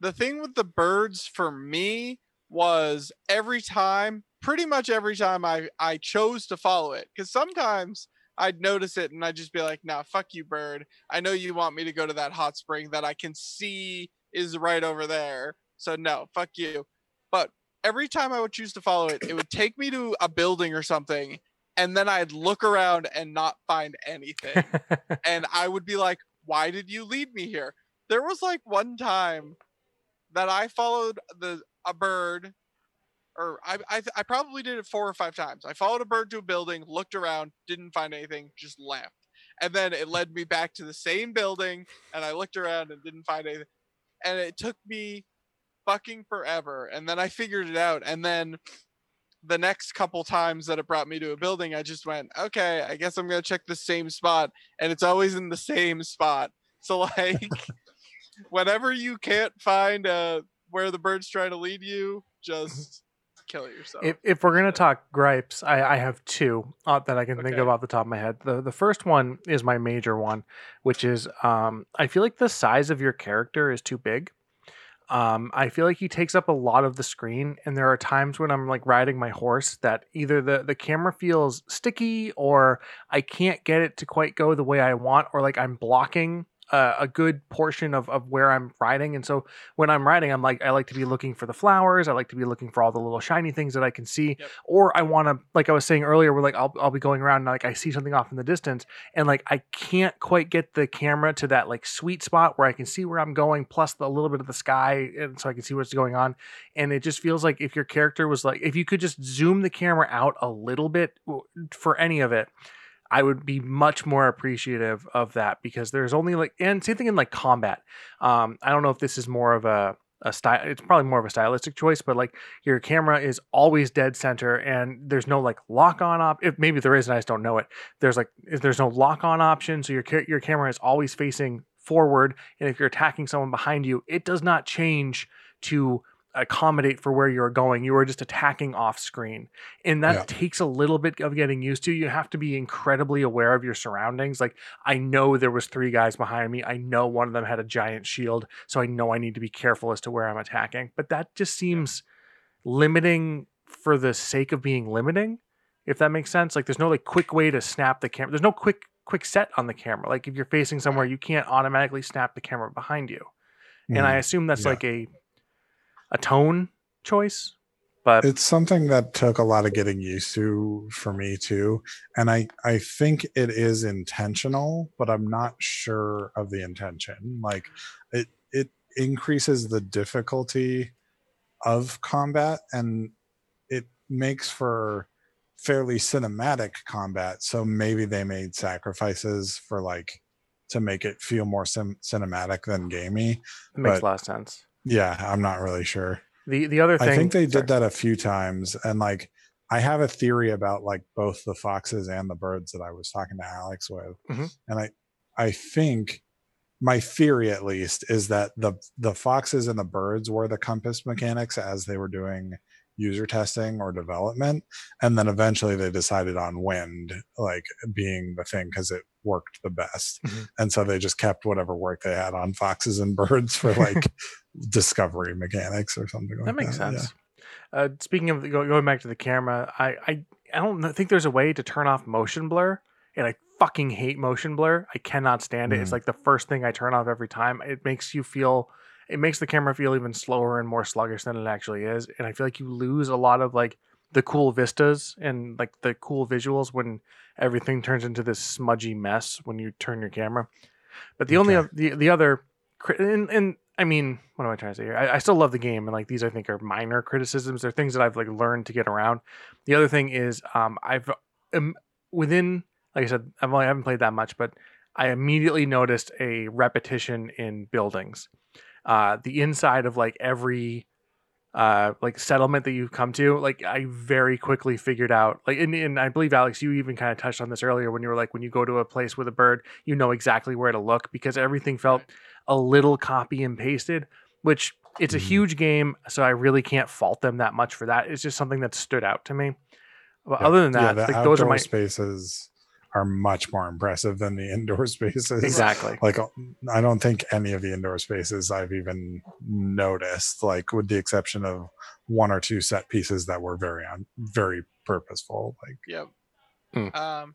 The thing with the birds for me was every time, pretty much every time I I chose to follow it because sometimes I'd notice it and I'd just be like, "Nah, fuck you, bird. I know you want me to go to that hot spring that I can see is right over there. So no, fuck you." But every time I would choose to follow it, it would take me to a building or something, and then I'd look around and not find anything [LAUGHS] and I would be like, "Why did you lead me here?" There was like one time that I followed the a bird, or I I, I probably did it four or five times. I followed a bird to a building, looked around, didn't find anything, just left, and then it led me back to the same building, and I looked around and didn't find anything, and it took me fucking forever, and then I figured it out, and then. The next couple times that it brought me to a building, I just went, okay, I guess I'm gonna check the same spot and it's always in the same spot. So [LAUGHS] like whenever you can't find uh where the bird's trying to lead you, just kill yourself. if, if we're gonna talk gripes, I, I have two uh, that I can think of off the top of my head. The the first one is my major one, which is um, I feel like the size of your character is too big. Um, I feel like he takes up a lot of the screen, and there are times when I'm like riding my horse that either the the camera feels sticky or I can't get it to quite go the way I want, or like I'm blocking a, a good portion of of where I'm riding. And so when I'm riding, I'm like I like to be looking for the flowers. I like to be looking for all the little shiny things that I can see, Yep. or I want to like I was saying earlier, we're like I'll I'll be going around and like I see something off in the distance, and like I can't quite get the camera to that like sweet spot where I can see where I'm going, plus the, a little bit of the sky, and so I can see what's going on. And it just feels like if your character was like, if you could just zoom the camera out a little bit for any of it, I would be much more appreciative of that because there's only like, and same thing in like combat. Um, I don't know if this is more of a a style it's probably more of a stylistic choice but like your camera is always dead center and there's no like lock on op if maybe there is and I just don't know it there's like there's no lock on option so your your camera is always facing forward and if you're attacking someone behind you it does not change to accommodate for where you're going you are just attacking off screen and that Yeah. takes a little bit of getting used to you have to be incredibly aware of your surroundings like i know there was three guys behind me i know one of them had a giant shield so i know i need to be careful as to where i'm attacking but that just seems limiting for the sake of being limiting, if that makes sense. Like there's no like quick way to snap the camera. There's no quick quick set on the camera. Like if you're facing somewhere, you can't automatically snap the camera behind you. And I Mm. assume that's yeah. like a a tone choice. But it's something that took a lot of getting used to for me too and i i think it is intentional but i'm not sure of the intention like it it increases the difficulty of combat and it makes for fairly cinematic combat so maybe they made sacrifices for like to make it feel more sim- cinematic than gamey it makes but- a lot of sense. Yeah i'm not really sure The the other thing I think they sorry. did that a few times, and like I have a theory about like both the foxes and the birds that I was talking to Alex with, Mhm. and I I think my theory at least is that the the foxes and the birds were the compass mechanics as they were doing user testing or development and then eventually they decided on wind like being the thing because it worked the best Mhm. and so they just kept whatever work they had on foxes and birds for like [LAUGHS] discovery mechanics or something like that That makes yeah. sense. Uh, speaking of the, going back to the camera, I, I I don't know- think there's a way to turn off motion blur, and I fucking hate motion blur. I cannot stand it. It's Mm. like the first thing I turn off every time. It makes you feel, it makes the camera feel even slower and more sluggish than it actually is, and I feel like you lose a lot of like the cool vistas and like the cool visuals when everything turns into this smudgy mess when you turn your camera. But the only Okay. oth- the the other and, and I mean, what am I trying to say here? I, I still love the game, and like these, I think are minor criticisms. They're things that I've like learned to get around. The other thing is, um, I've um, within, like I said, I've only I haven't played that much, but I immediately noticed a repetition in buildings. Uh, the inside of like every uh like settlement that you've come to like i very quickly figured out like and, and i believe alex you even kind of touched on this earlier when you were like when you go to a place with a bird you know exactly where to look because everything felt a little copy and pasted which it's a Mhm. huge game so i really can't fault them that much for that it's just something that stood out to me but Yeah. other than Yeah, that the like those are my spaces are much more impressive than the indoor [LAUGHS] spaces exactly like i don't think any of the indoor spaces i've even noticed like with the exception of one or two set pieces that were very on very purposeful like Yep. Mm. Um,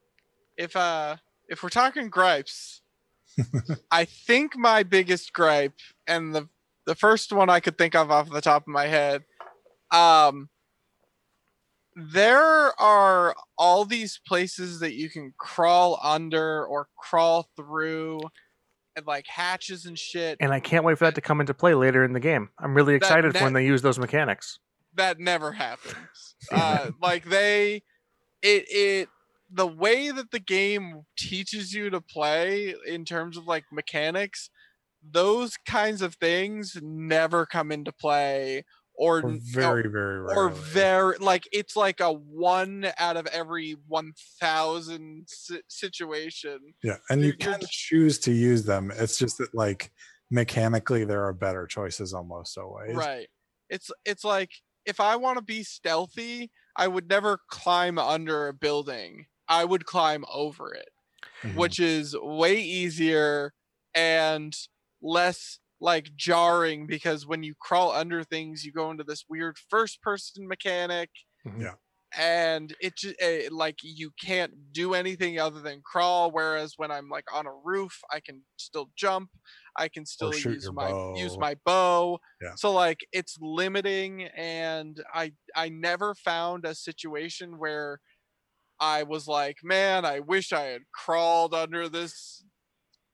if uh, if we're talking gripes, [LAUGHS] I think my biggest gripe, and the the first one I could think of off the top of my head, um, there are all these places that you can crawl under or crawl through, and like hatches and shit. and i can't wait for that to come into play later in the game i'm really excited for that- when they use those mechanics that never happens. [LAUGHS] Uh, like they, it it the way that the game teaches you to play in terms of like mechanics, those kinds of things never come into play or or n- very very rarely. or very like it's like a one out of every one thousand si- situation. yeah and you can choose to use them it's just that like mechanically there are better choices almost always Right. It's it's like if I want to be stealthy, I would never climb under a building. I would climb over it, Mhm. which is way easier and less like jarring because when you crawl under things, you go into this weird first person mechanic Mhm. Yeah. and it just like you can't do anything other than crawl whereas when i'm like on a roof i can still jump i can still use your my use bow. my bow Yeah. so like it's limiting and i i never found a situation where i was like man i wish i had crawled under this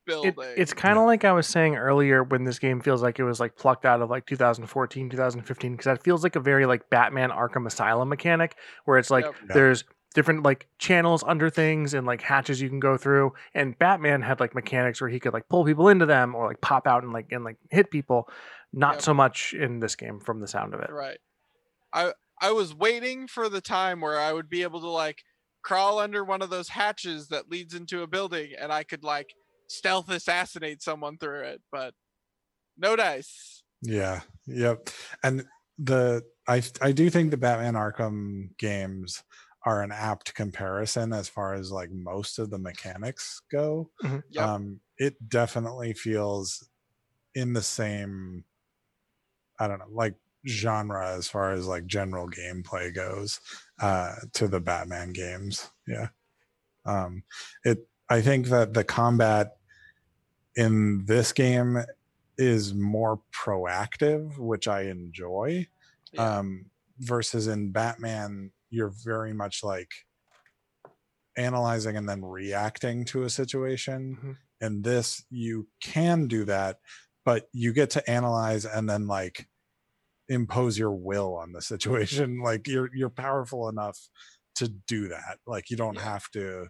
It, it's kind of like I was saying earlier when this game feels like it was like plucked out of like 2014, 2015, because that feels like a very like Batman Arkham Asylum mechanic where it's like Yep. There's different like channels under things and like hatches you can go through. And Batman had like mechanics where he could like pull people into them or like pop out and like and like hit people. Not Yep. so much in this game from the sound of it. Right. I I was waiting for the time where I would be able to like crawl under one of those hatches that leads into a building and I could like stealth assassinate someone through it, but no dice. Yeah. Yep. And the I I do think the Batman Arkham games are an apt comparison as far as like most of the mechanics go. Yep. Um it definitely feels in the same I don't know, like genre as far as like general gameplay goes uh to the batman games yeah um it i think that the combat in this game is more proactive which i enjoy Yeah. um versus in batman you're very much like analyzing and then reacting to a situation Mhm. in this you can do that but you get to analyze and then like impose your will on the situation [LAUGHS] like you're you're powerful enough to do that like you don't Yeah. have to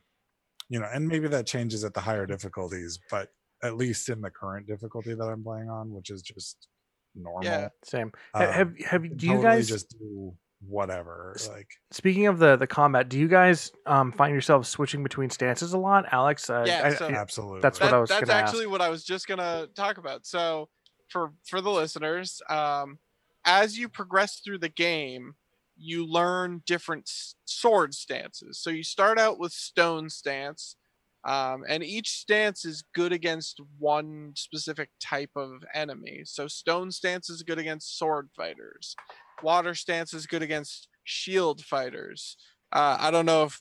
you know and maybe that changes at the higher difficulties but at least in the current difficulty that i'm playing on which is just normal Yeah. Same. Um, have have can do you guys just do whatever like speaking of the the combat? Do you guys um find yourselves switching between stances a lot, Alex? Uh, Yeah, so- I- absolutely that's what That- I was that's gonna ask. actually what I was just gonna talk about. So for for the listeners, um, as you progress through the game, you learn different s- sword stances. So you start out with stone stance, um, and each stance is good against one specific type of enemy. So stone stance is good against sword fighters. Water stance is good against shield fighters. Uh, I don't know if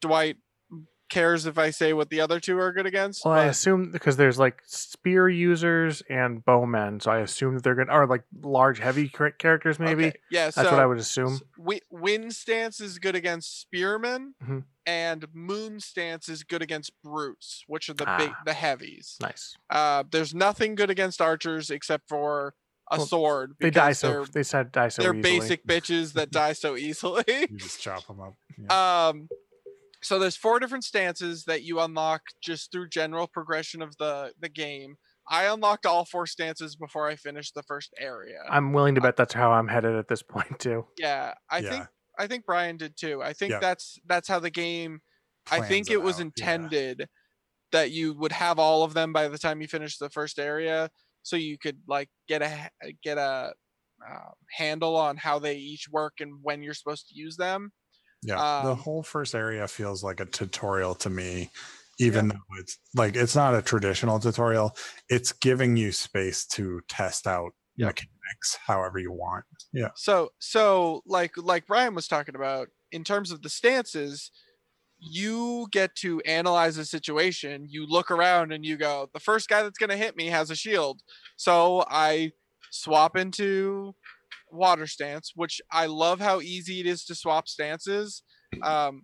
Dwight cares if I say what the other two are good against. Well, I assume because there's like spear users and bowmen, so I assume that they're gonna or like large, heavy characters. Maybe Okay, Yeah, that's so what I would assume. s- wind stance is good against spearmen, Mhm. and moon stance is good against brutes, which are the big, Ah. the heavies. Nice. Uh, there's nothing good against archers except for a Well, sword. They die so They're, they said die so they're easily. basic bitches that die so easily. you just chop them up yeah. [LAUGHS] um so there's four different stances that you unlock just through general progression of the the game i unlocked all four stances before i finished the first area I'm willing to bet that's how I'm headed at this [LAUGHS] point too. yeah i Yeah. think i think brian did too i think Yeah. that's that's how the game i think Plans it was out, yeah. intended that you would have all of them by the time you finish the first area so you could like get a get a uh, handle on how they each work and when you're supposed to use them Yeah, the Um, whole first area feels like a tutorial to me, even though it's like it's not a traditional tutorial. It's giving you space to test out Yep. mechanics however you want. Yeah, So so like like Brian was talking about in terms of the stances, you get to analyze a situation. You look around and you go, the first guy that's gonna hit me has a shield. So I swap into water stance, which I love how easy it is to swap stances. Um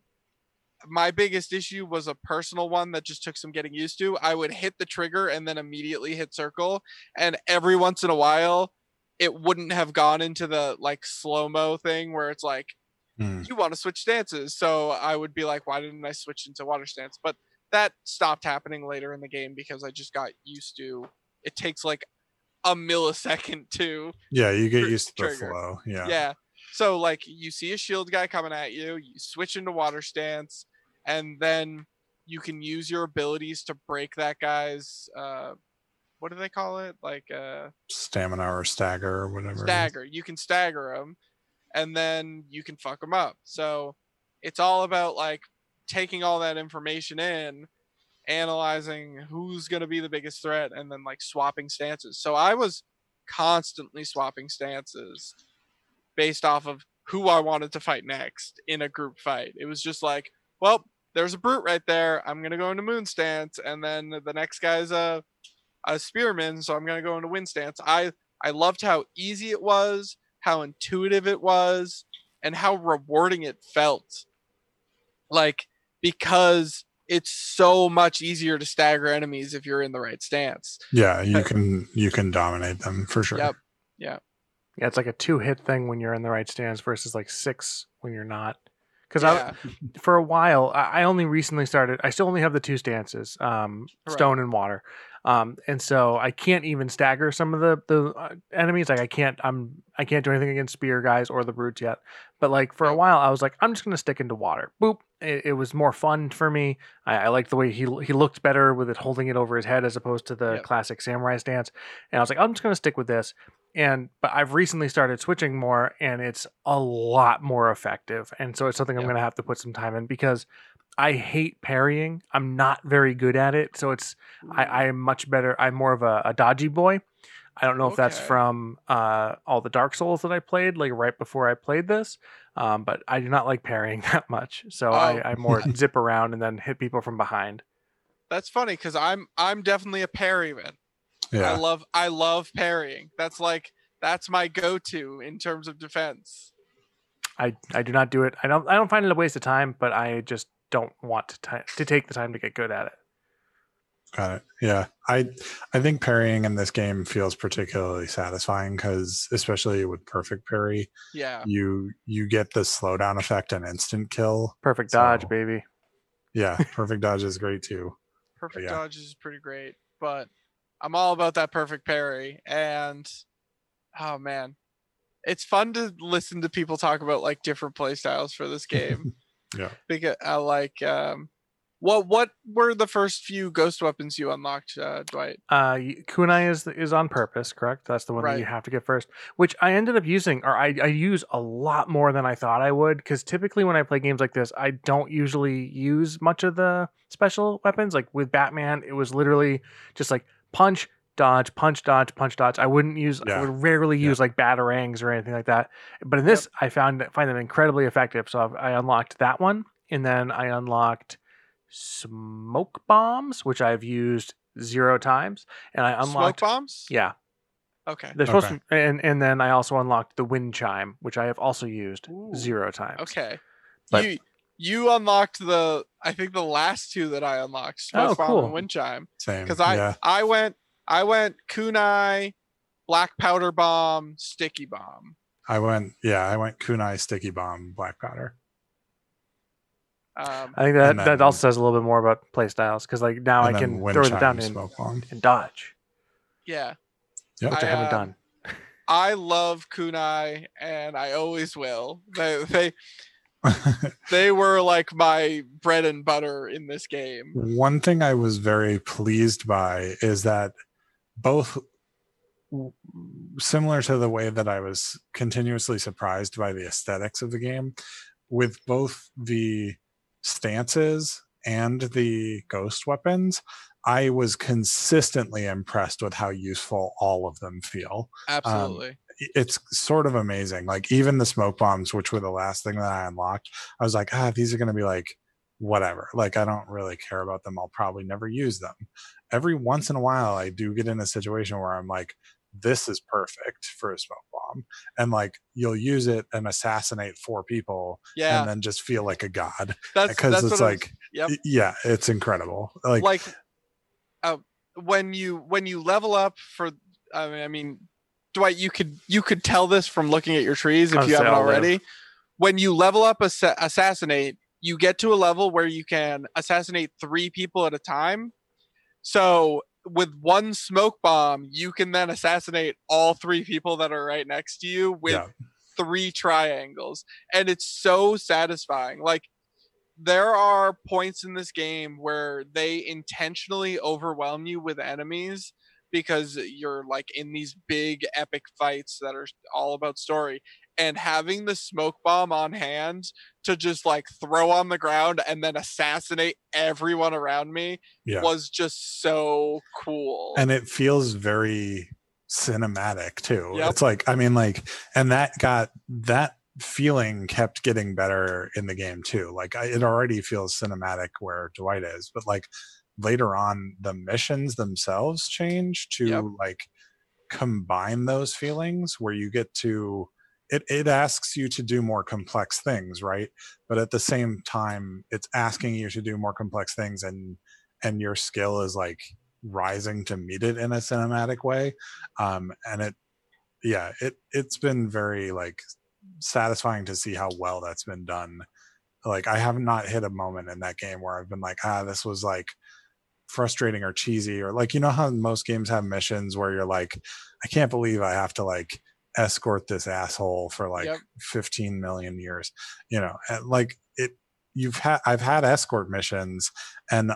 my biggest issue was a personal one that just took some getting used to. I would hit the trigger and then immediately hit circle. And every once in a while, it wouldn't have gone into the like slow mo thing where it's like Mm. you want to switch stances. So I would be like, why didn't I switch into water stance? But that stopped happening later in the game because I just got used to. It takes like a millisecond [LAUGHS] too. yeah, you get used to the flow. Yeah, yeah. So like you see a shield guy coming at you, you switch into water stance, and then you can use your abilities to break that guy's uh what do they call it? Like uh stamina or stagger or whatever. stagger. You can stagger them, and then you can fuck them up. So it's all about like taking all that information in, analyzing who's going to be the biggest threat, and then like swapping stances. So I was constantly swapping stances based off of who I wanted to fight next in a group fight. It was just like, well, there's a brute right there. I'm gonna go into moon stance, and then the next guy's a a spearman, so I'm gonna go into wind stance. I I loved how easy it was, how intuitive it was, and how rewarding it felt. Like because it's so much easier to stagger enemies if you're in the right stance. Yeah, you can you can dominate them for sure. Yep. Yeah, Yeah, it's like a two hit thing when you're in the right stance versus like six when you're not. Because I, for a while, I I only recently started. I still only have the two stances, um, Right. stone and water, um, and so I can't even stagger some of the the uh, enemies. Like I can't, I'm I can't do anything against spear guys or the brutes yet. But like for a while, I was like, I'm just gonna stick into water. Boop. It, it was more fun for me. I, I liked the way he he looked better with it holding it over his head as opposed to the Yep. classic samurai stance. And I was like, I'm just gonna stick with this and but I've recently started switching more, and it's a lot more effective. And so it's something I'm going to have to put some time in because I hate parrying. I'm not very good at it, so it's I, I am much better. I'm more of a, a dodgy boy. I don't know if that's Okay. from uh, all the Dark Souls that I played, like right before I played this. Um, but I do not like parrying [LAUGHS] that much, so Oh. I, I more [LAUGHS] zip around and then hit people from behind. That's funny because I'm I'm definitely a parryman. I Yeah. love I love parrying. That's like that's my go-to in terms of defense. I, I do not do it. I don't I don't find it a waste of time, but I just don't want to ti to take the time to get good at it. Got it. Yeah. I I think parrying in this game feels particularly satisfying because especially with perfect parry, Yeah. you you get the slowdown effect and instant kill. Perfect dodge, So- baby. Yeah, perfect dodge is great too. [LAUGHS] Perfect yeah. dodge is pretty great, but I'm all about that perfect parry. And oh man, it's fun to listen to people talk about like different play styles for this [LAUGHS] game. Yeah. because I like um, what what were the first few ghost weapons you unlocked, uh, Dwight? Uh, kunai is is on purpose, correct? That's the one that you have to get first, which I ended up using, or I, I use a lot more than I thought I would. Because typically when I play games like this, I don't usually use much of the special weapons. Like with Batman, it was literally just like punch, dodge, punch, dodge, punch, dodge. I wouldn't use, I would rarely Yeah. use like batarangs or anything like that. But in this, I found find them incredibly effective. So I've, I unlocked that one, and then I unlocked smoke bombs, which I've used zero times, and I unlocked Smoke bombs. Yeah, Okay. they're supposed Okay. to, and and then I also unlocked the wind chime, which I have also used Ooh, zero times. Okay. But- you you unlocked the I think the last two that I unlocked, smoke Oh, bomb cool. and wind chime. Same. Because I yeah. I went I went kunai, black powder bomb, sticky bomb. I went yeah, I went kunai sticky bomb black powder. Um, I think that And that also says a little bit more about play styles because like now I can throw it down and, smoke bomb. and dodge, yeah. Yep. which I, I, haven't um, done. I love kunai and I always will. They they [LAUGHS] they were like my bread and butter in this game. One thing I was very pleased by is that both similar to the way that I was continuously surprised by the aesthetics of the game, with both the stances and the ghost weapons, I was consistently impressed with how useful all of them feel. Absolutely. It's sort of amazing. Like even the smoke bombs, which were the last thing that I unlocked, I was like, ah, these are going to be like whatever. Like I don't really care about them. I'll probably never use them. Every once in a while, I do get in a situation where I'm like, this is perfect for a smoke bomb. And like you'll use it and assassinate four people yeah. and then just feel like a god. That's Because that's it's what I was- like, Yep. yeah, it's incredible. Like, like uh, when you when you level up for I mean, I mean Dwight you could you could tell this from looking at your trees if I'll you haven't I'll live. already when you level up assa- assassinate you get to a level where you can assassinate 3 people at a time so with one smoke bomb you can then assassinate all 3 people that are right next to you with yeah, three triangles. And it's so satisfying. Like there are points in this game where they intentionally overwhelm you with enemies because you're like in these big epic fights that are all about story and having the smoke bomb on hand to just like throw on the ground and then assassinate everyone around me yeah. was just so cool and it feels very cinematic too Yep. it's like i mean like and that got that feeling kept getting better in the game too like I, it already feels cinematic where dwight is but like later on the missions themselves change to Yep. like combine those feelings where you get to it, it asks you to do more complex things right? But at the same time it's asking you to do more complex things and and your skill is like rising to meet it in a cinematic way. Um and it yeah it it's been very like satisfying to see how well that's been done. Like i have not hit a moment in that game where i've been like ah this was like frustrating or cheesy or like you know how most games have missions where you're like i can't believe i have to like escort this asshole for like Yep. 15 million years you know and like it you've had i've had escort missions and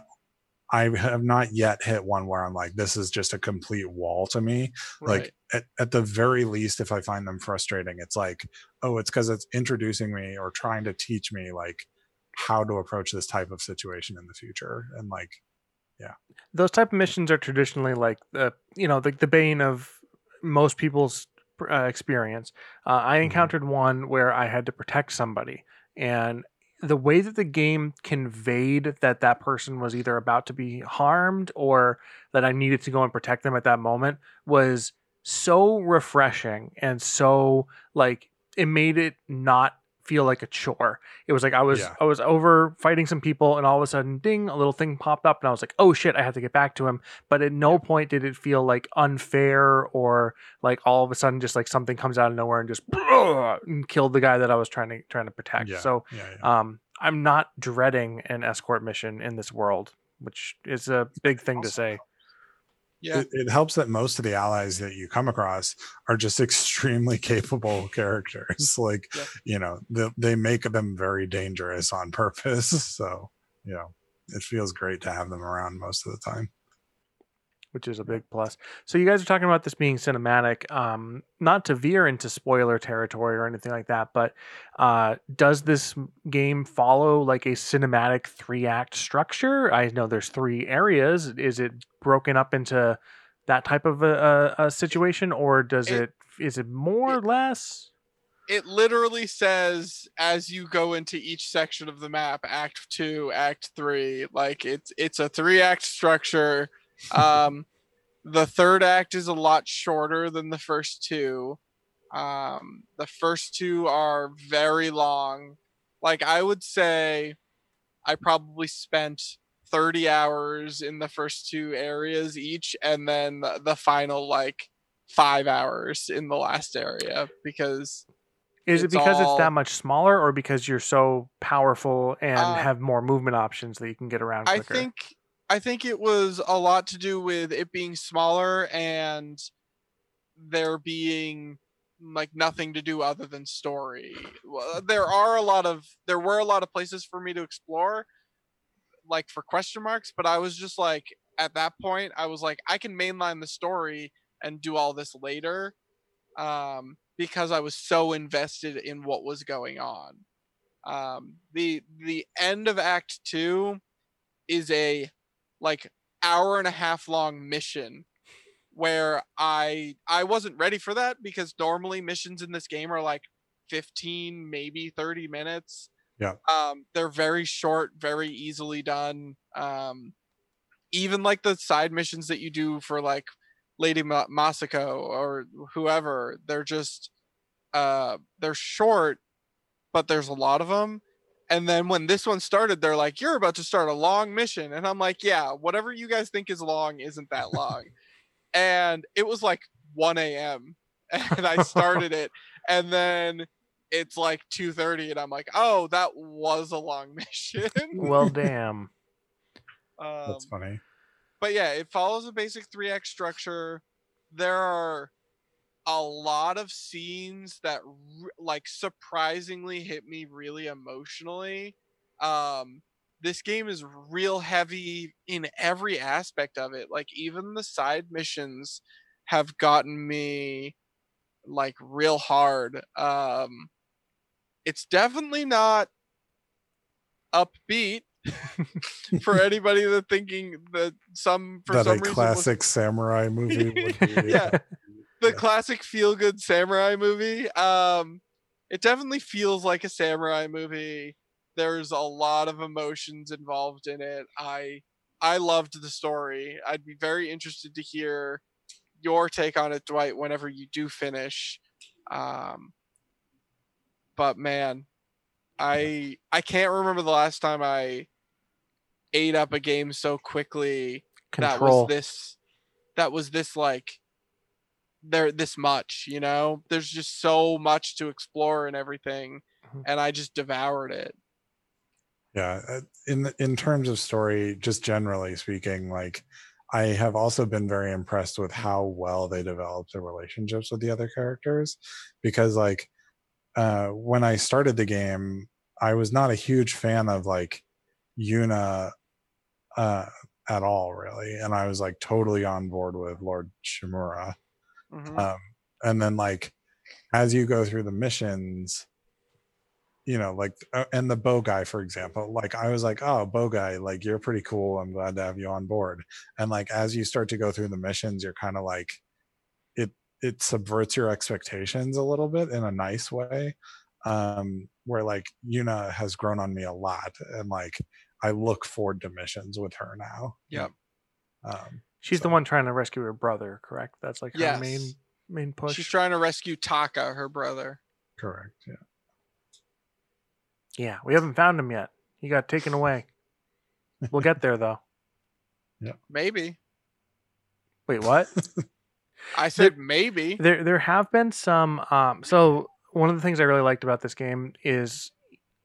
i have not yet hit one where i'm like this is just a complete wall to me Right. like at, at the very least if i find them frustrating it's like oh it's because it's introducing me or trying to teach me like how to approach this type of situation in the future and like yeah. those type of missions are traditionally like the you know the, the bane of most people's uh, experience. Uh, I Mhm. encountered one where I had to protect somebody, and the way that the game conveyed that that person was either about to be harmed or that I needed to go and protect them at that moment was so refreshing and so like it made it not feel like a chore. It was like I was Yeah. I was over fighting some people and all of a sudden ding a little thing popped up and I was like, "Oh shit, I have to get back to him." But at no point did it feel like unfair or like all of a sudden just like something comes out of nowhere and just and killed the guy that I was trying to trying to protect. Yeah. So yeah, um I'm not dreading an escort mission in this world, which is a big thing to say. Yeah. It, it helps that most of the allies that you come across are just [LAUGHS] extremely capable characters. Like, Yeah. you know, they, they make them very dangerous on purpose. [LAUGHS] So, you know, it feels great to have them around most of the time. Which is a big plus. So you guys are talking about this being cinematic, um, not to veer into spoiler territory or anything like that, but uh, does this game follow like a cinematic three act structure? I know there's three areas. Is it broken up into that type of a, a, a situation, or does It- it is it more or less? it literally says as you go into each section of the map act 2 act 3 like it's it's a three act structure um the third act is a lot shorter than the first two um the first two are very long like i would say i probably spent 30 hours in the first two areas each and then the, the final like 5 hours in the last area because Is it because it's that much smaller, or because you're so powerful and Uh, have more movement options that you can get around quicker? I think I think it was a lot to do with it being smaller and there being like nothing to do other than story. There are a lot of there were a lot of places for me to explore like for question marks, but I was just like at that point I was like I can mainline the story and do all this later um because I was so invested in what was going on. Um the the end of act 2 is a like hour and a half long mission where I I wasn't ready for that because normally missions in this game are like 15 maybe 30 minutes. Yeah. Um they're very short, very easily done. Um even like the side missions that you do for like Lady Ma- Masako or whoever, they're just uh they're short but there's a lot of them and then when this one started, they're like, "You're about to start a long mission," and I'm like, "Yeah, whatever you guys think is long isn't that long." and it was like 1 a.m. [LAUGHS] and I started it, and then it's like 2:30, and I'm like, "Oh, that was a long [LAUGHS] mission." well, damn. um, That's funny. but yeah, it follows a basic 3x structure. There are a lot of scenes that like surprisingly hit me really emotionally. Um this game is real heavy in every aspect of it. Like even the side missions have gotten me like real hard. Um it's definitely not upbeat [LAUGHS] for [LAUGHS] anybody that thinking that some for that some a reason was classic samurai movie would be. [LAUGHS] Yeah. The Yeah. classic feel good samurai movie. Um, it definitely feels like a samurai movie. There's a lot of emotions involved in it. I I loved the story. I'd be very interested to hear your take on it, Dwight, whenever you do finish. Um, but man, I I can't remember the last time I ate up a game so quickly Control. that was this that was this like there this much you know? There's just so much to explore and everything Mhm. and i just devoured it. Yeah uh, in in terms of story just generally speaking like i have also been very impressed with how well they developed the relationships with the other characters because like uh when i started the game i was not a huge fan of like yuna uh at all really and i was like totally on board with lord shimura Mhm. um, and then like as you go through the missions you know like uh, and the bow guy for example like i was like oh bow guy like you're pretty cool i'm glad to have you on board and like as you start to go through the missions you're kind of like it it subverts your expectations a little bit in a nice way um where like yuna has grown on me a lot and like i look forward to missions with her now Yep. um She's the one trying to rescue her brother, correct? That's like her main main push. She's trying to rescue Taka, her brother. correct yeah yeah, we haven't found him yet. He got taken away. We'll get there though. [LAUGHS] Yeah. Maybe. Wait, what? [LAUGHS] I said maybe. there there have been some um so one of the things I really liked about this game is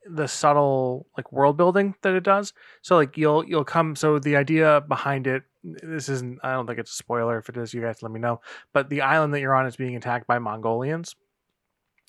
the subtle like world building that it does. So like you'll you'll come so the idea behind it this isn't I don't think it's a spoiler if it is you guys let me know. But the island that you're on is being attacked by Mongolians.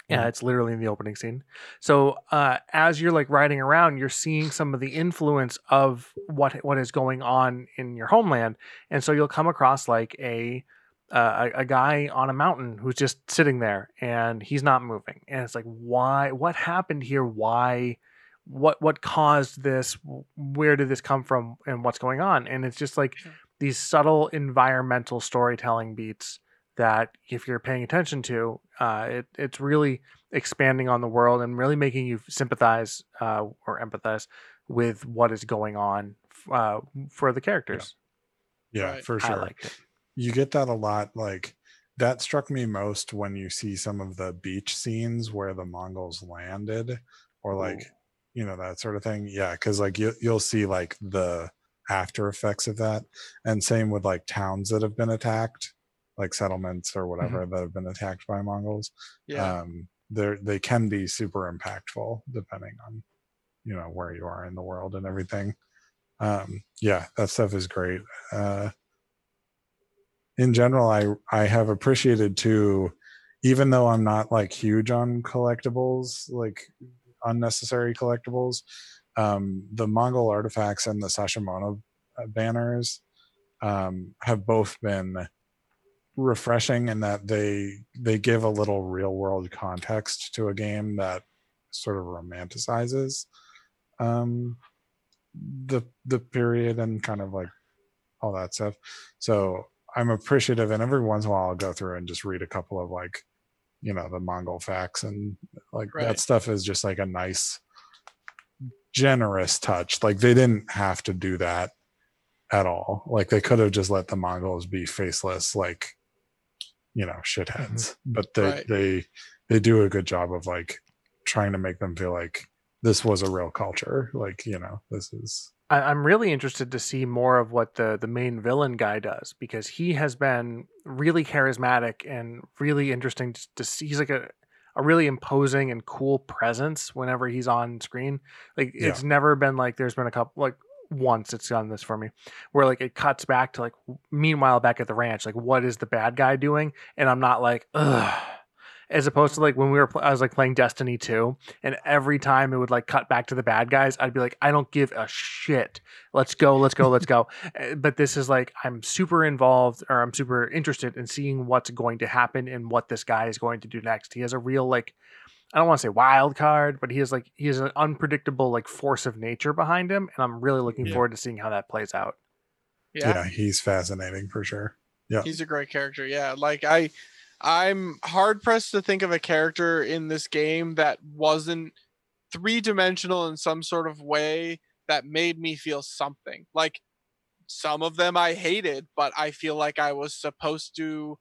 Yeah, Mhm. it's literally in the opening scene. So uh, as you're like riding around, you're seeing some of the influence of what what is going on in your homeland, and so you'll come across like a uh, a, a guy on a mountain who's just sitting there and he's not moving, and it's like why? What happened here? Why? What what caused this? Where did this come from? And what's going on? And it's just like. These subtle environmental storytelling beats that if you're paying attention to, uh, it, it's really expanding on the world and really making you sympathize uh, or empathize with what is going on uh, for the characters. yeah Right. for I sure liked it. you get that a lot like that struck me most when you see some of the beach scenes where the mongols landed or like you know that sort of thing yeah because like you, you'll see like the after effects of that and same with like towns that have been attacked like settlements or whatever that have been attacked by mongols. Yeah. um they're they can be super impactful depending on you know where you are in the world and everything. Um yeah that stuff is great. Uh in general i i have appreciated too even though i'm not like huge on collectibles like unnecessary collectibles um the mongol artifacts and the sashimono uh, banners um have both been refreshing in that they they give a little real world context to a game that sort of romanticizes um the the period and kind of like all that stuff so i'm appreciative and every once in a while i'll go through and just read a couple of like you know the mongol facts and like Right. that stuff is just like a nice generous touch. Like they didn't have to do that at all. Like they could have just let the mongols be faceless like you know shitheads. Mm-hmm. Mm-hmm. But they Right. they they do a good job of like trying to make them feel like this was a real culture. Like you know this is I, I'm really interested to see more of what the the main villain guy does because he has been really charismatic and really interesting to, to see. He's like a a really imposing and cool presence whenever he's on screen. Like Yeah. it's never been like there's been a couple like once it's done this for me where like it cuts back to like meanwhile back at the ranch like what is the bad guy doing and I'm not like ugh as opposed to like when we were pl- I was like playing Destiny 2 and every time it would like cut back to the bad guys I'd be like I don't give a shit let's go let's go let's go Uh, [LAUGHS] but this is like I'm super involved or I'm super interested in seeing what's going to happen and what this guy is going to do next he has a real like I don't want to say wild card but he is like he has an unpredictable like force of nature behind him and I'm really looking Yeah. forward to seeing how that plays out yeah. yeah he's fascinating for sure yeah He's a great character. Yeah. Like I I'm hard pressed to think of a character in this game that wasn't three dimensional in some sort of way that made me feel something. Like some of them I hated, but I feel like I was supposed to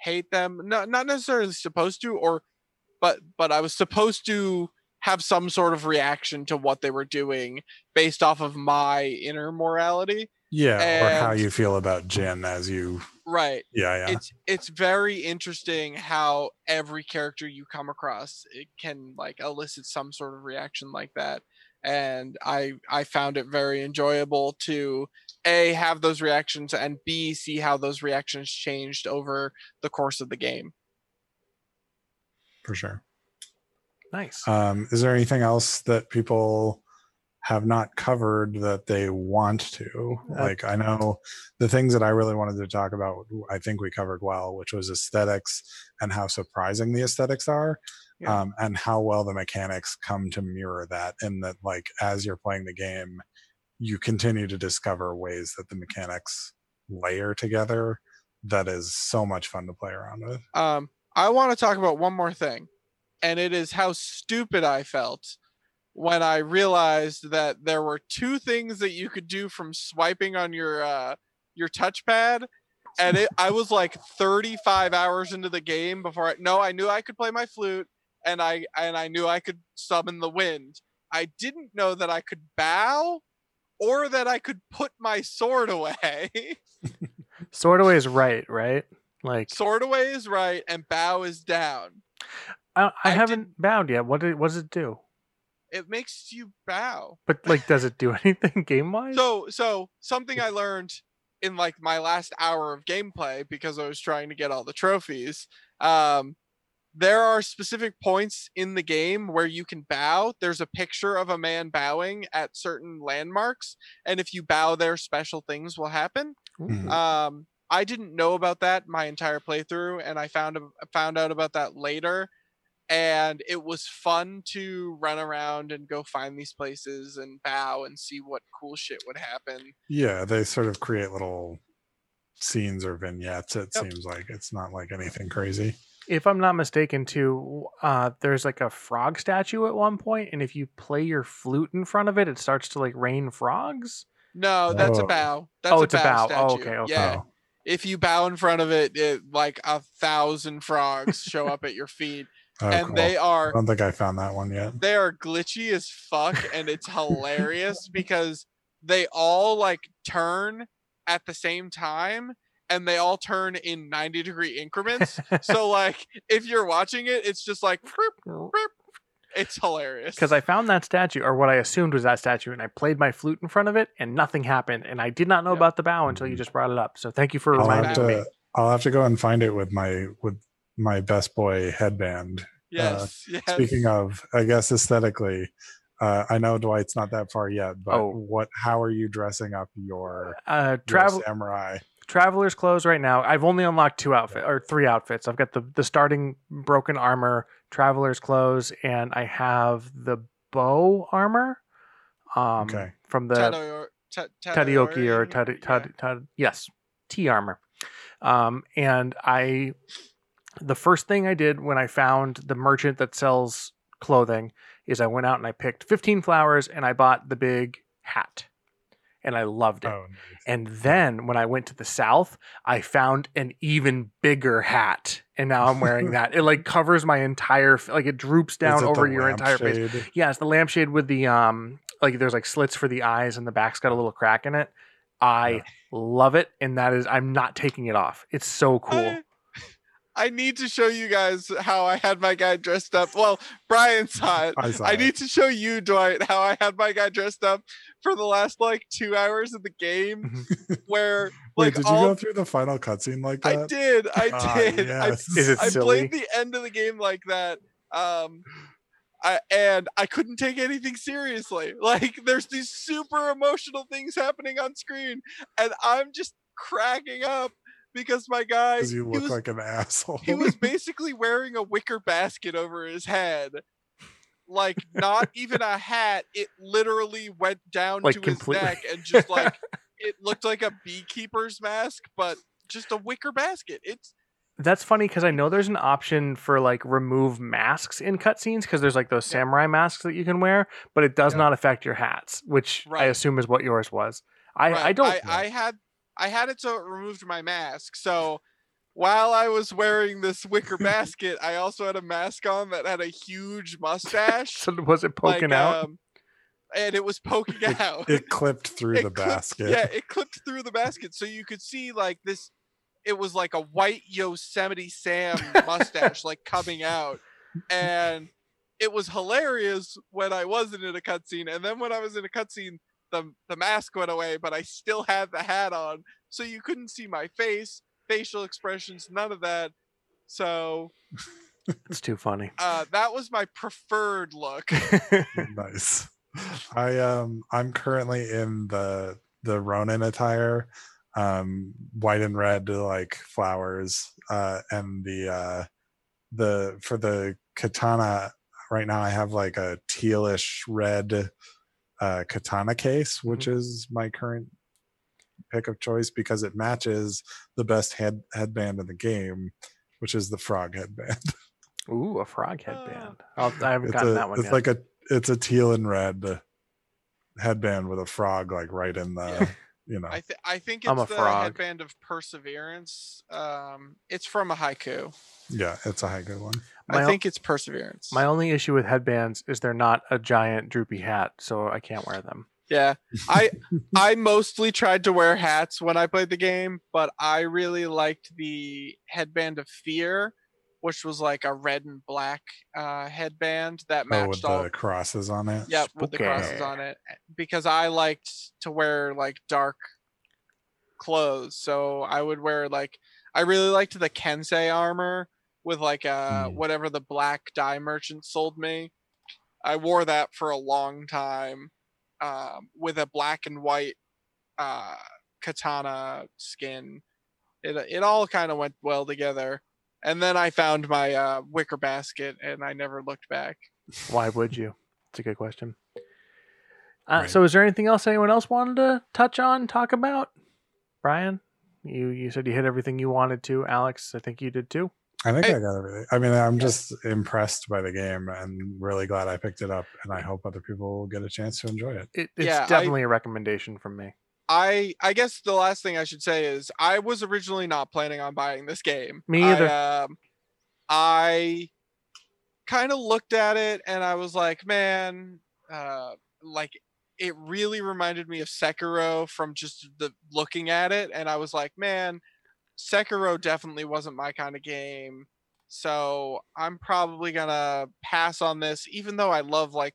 hate them. Not not necessarily supposed to, or but but I was supposed to have some sort of reaction to what they were doing based off of my inner morality. yeah or how you feel about Jin as you Right. yeah yeah. It's it's very interesting how every character you come across it can like elicit some sort of reaction like that and i i found it very enjoyable to a have those reactions and b see how those reactions changed over the course of the game. For sure. Nice. Um is there anything else that people have not covered that they want to like i know the things that i really wanted to talk about i think we covered well which was aesthetics and how surprising the aesthetics are Yeah. um, and how well the mechanics come to mirror that and that like as you're playing the game you continue to discover ways that the mechanics layer together that is so much fun to play around with. Um, I want to talk about one more thing, and it is how stupid I felt when I realized that there were two things that you could do from swiping on your uh, your touchpad, and it, I was like 35 hours into the game before I no, I knew I could play my flute, and I and I knew I could summon the wind. I didn't know that I could bow, or that I could put my sword away. [LAUGHS] Sword away is right, right? Like sword away is right, and bow is down. I, I, I haven't bowed yet. What did what does it do? It makes you bow. But like, does it do [LAUGHS] anything game wise? So so something I learned in like my last hour of gameplay because I was trying to get all the trophies. Um there are specific points in the game where you can bow. There's a picture of a man bowing at certain landmarks, and if you bow there, special things will happen. Mhm. Um, I didn't know about that my entire playthrough, and I found found out about that later. And it was fun to run around and go find these places and bow and see what cool shit would happen. Yeah, they sort of create little scenes or vignettes. It Yep. seems like it's not like anything crazy. if I'm not mistaken, too, uh, there's like a frog statue at one point, and if you play your flute in front of it, it starts to like rain frogs. No, that's a Oh. bow. That's oh, a it's a bow. bow. Oh, okay, okay. Yeah. Oh, If you bow in front of it, it like a thousand frogs show up at your feet, oh, and cool. they are. I don't think I found that one yet. they are glitchy as fuck and it's hilarious because they all like turn at the same time and they all turn in 90 degree increments so [LAUGHS] like if you're watching it it's just like "Vroom, vroom." it's hilarious Because I found that statue, or what I assumed was that statue, and I played my flute in front of it, and nothing happened. And I did not know Yep. about the bow until you mm. just brought it up. So thank you for I'll reminding have me. to. I'll have to go and find it with my with my best boy headband. yes yes Speaking of, I guess aesthetically, uh, I know Dwight's not that far yet, but Oh. what? How are you dressing up your, Uh, travel samurai? traveler's clothes right now. I've only unlocked two outfit or three outfits. I've got the the starting broken armor, traveler's clothes, and I have the bow armor. Um, Okay. from the Tadao- Ta- Tadioki or Tadori, Tad, yeah. Tad, Tad, yes, T armor. Um, and I, the first thing I did when I found the merchant that sells clothing is I went out and I picked 15 flowers and I bought the big hat, and I loved it. Oh, nice. And then when I went to the south, I found an even bigger hat, and now I'm wearing [LAUGHS] that. It like covers my entire, like it droops down it over your entire face. lampshade? Yeah, it's the lampshade with the um like there's like slits for the eyes and the back's got a little crack in it. I Yeah. love it and that is I'm not taking it off. It's so cool. [LAUGHS] I, I need to show you guys how I had my guy dressed up. Well, Brian saw it. I I need to show you, Dwight, how I had my guy dressed up for the last like two hours of the game, [LAUGHS] where [LAUGHS] Wait, like did you all go through the final cutscene like that? I did, I Ah, did. [LAUGHS] I, yes. Is it I silly? played the end of the game like that. Um, I, and I couldn't take anything seriously. Like, there's these super emotional things happening on screen, and I'm just cracking up because my guy Because you look was like an asshole. he was [LAUGHS] basically wearing a wicker basket over his head. Like not even a hat. It literally went down Like to completely- his neck and just like [LAUGHS] it looked like a beekeeper's mask, but just a wicker basket. It's That's funny because I know there's an option for like remove masks in cutscenes because there's like those Yeah. samurai masks that you can wear, but it does Yeah. not affect your hats, which I assume is what yours was. I, right. I don't I, I had I had it so it removed my mask. So while I was wearing this wicker [LAUGHS] basket, I also had a mask on that had a huge mustache. so was it poking like, out? Um, and it was poking out. it clipped through it the clipped- basket. Yeah, it clipped through the basket, so you could see like this. It was like a white Yosemite Sam mustache, like coming out, and it was hilarious when I wasn't in a cutscene, and then when I was in a cutscene, the the mask went away, but I still had the hat on, so you couldn't see my face, facial expressions, none of that. So [LAUGHS] It's too funny. uh, that was my preferred look. [LAUGHS] nice. I um I'm currently in the the Ronin attire, um white and red like flowers, uh and the uh the for the katana right now I have like a tealish red uh katana case, which is my current pick of choice because it matches the best head headband in the game, which is the frog headband. [LAUGHS] Ooh, a frog headband. I'll, I haven't It's gotten a that one it's yet. like a it's a teal and red headband with a frog like right in the Yeah. You know. I, th- I think I'm it's a the frog. headband of perseverance. Um, it's from a haiku. Yeah, it's a haiku one. My I o- think it's perseverance. My only issue with headbands is they're not a giant droopy hat, so I can't wear them. Yeah. I [LAUGHS] I mostly tried to wear hats when I played the game, but I really liked the headband of fear, which was like a red and black uh, headband that Oh, with matched all. the crosses on it. Yep, with the crosses on it, because I liked to wear like dark clothes. So I would wear like I really liked the Kensei armor with like uh Mm. whatever the black dye merchant sold me. I wore that for a long time um, with a black and white uh, katana skin. It it all kind of went well together. And then I found my uh, wicker basket, and I never looked back. Why would you? It's a good question. Uh, Right. So, is there anything else anyone else wanted to touch on, talk about? Brian, you you said you hit everything you wanted to. Alex, I think you did too. I think Hey. I got everything. I mean, I'm just impressed by the game and really glad I picked it up. And I hope other people will get a chance to enjoy it. It, it's Yeah, definitely a recommendation from me. I I guess the last thing I should say is I was originally not planning on buying this game. Me I, either. um, I kind of looked at it and I was like, man, uh, like it really reminded me of Sekiro from just the looking at it, and I was like, man, Sekiro definitely wasn't my kind of game. So I'm probably gonna pass on this, even though I love like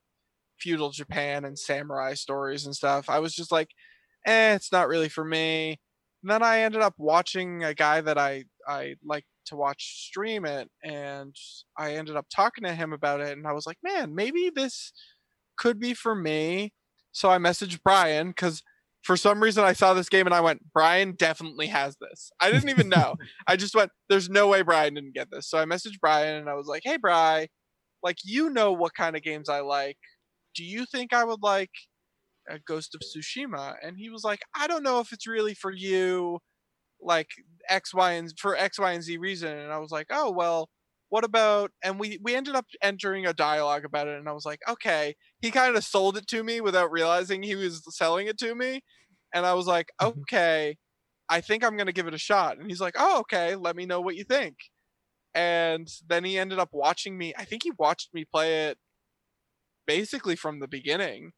feudal Japan and samurai stories and stuff. I was just like, eh, it's not really for me. And then I ended up watching a guy that I I like to watch stream it, and I ended up talking to him about it, and I was like, man, maybe this could be for me. So I messaged Brian because for some reason I saw this game and I went, Brian definitely has this. I didn't even know. [LAUGHS] I just went, there's no way Brian didn't get this. So I messaged Brian and I was like, hey, Bri, like, you know what kind of games I like. Do you think I would like a Ghost of Tsushima? And he was like, I don't know if it's really for you, like X, Y, and for X, Y, and Z reason. And I was like, oh, well, what about and we we ended up entering a dialogue about it and i was like okay he kind of sold it to me without realizing he was selling it to me and i was like Mhm. okay i think i'm going to give it a shot and he's like oh okay let me know what you think and then he ended up watching me i think he watched me play it basically from the beginning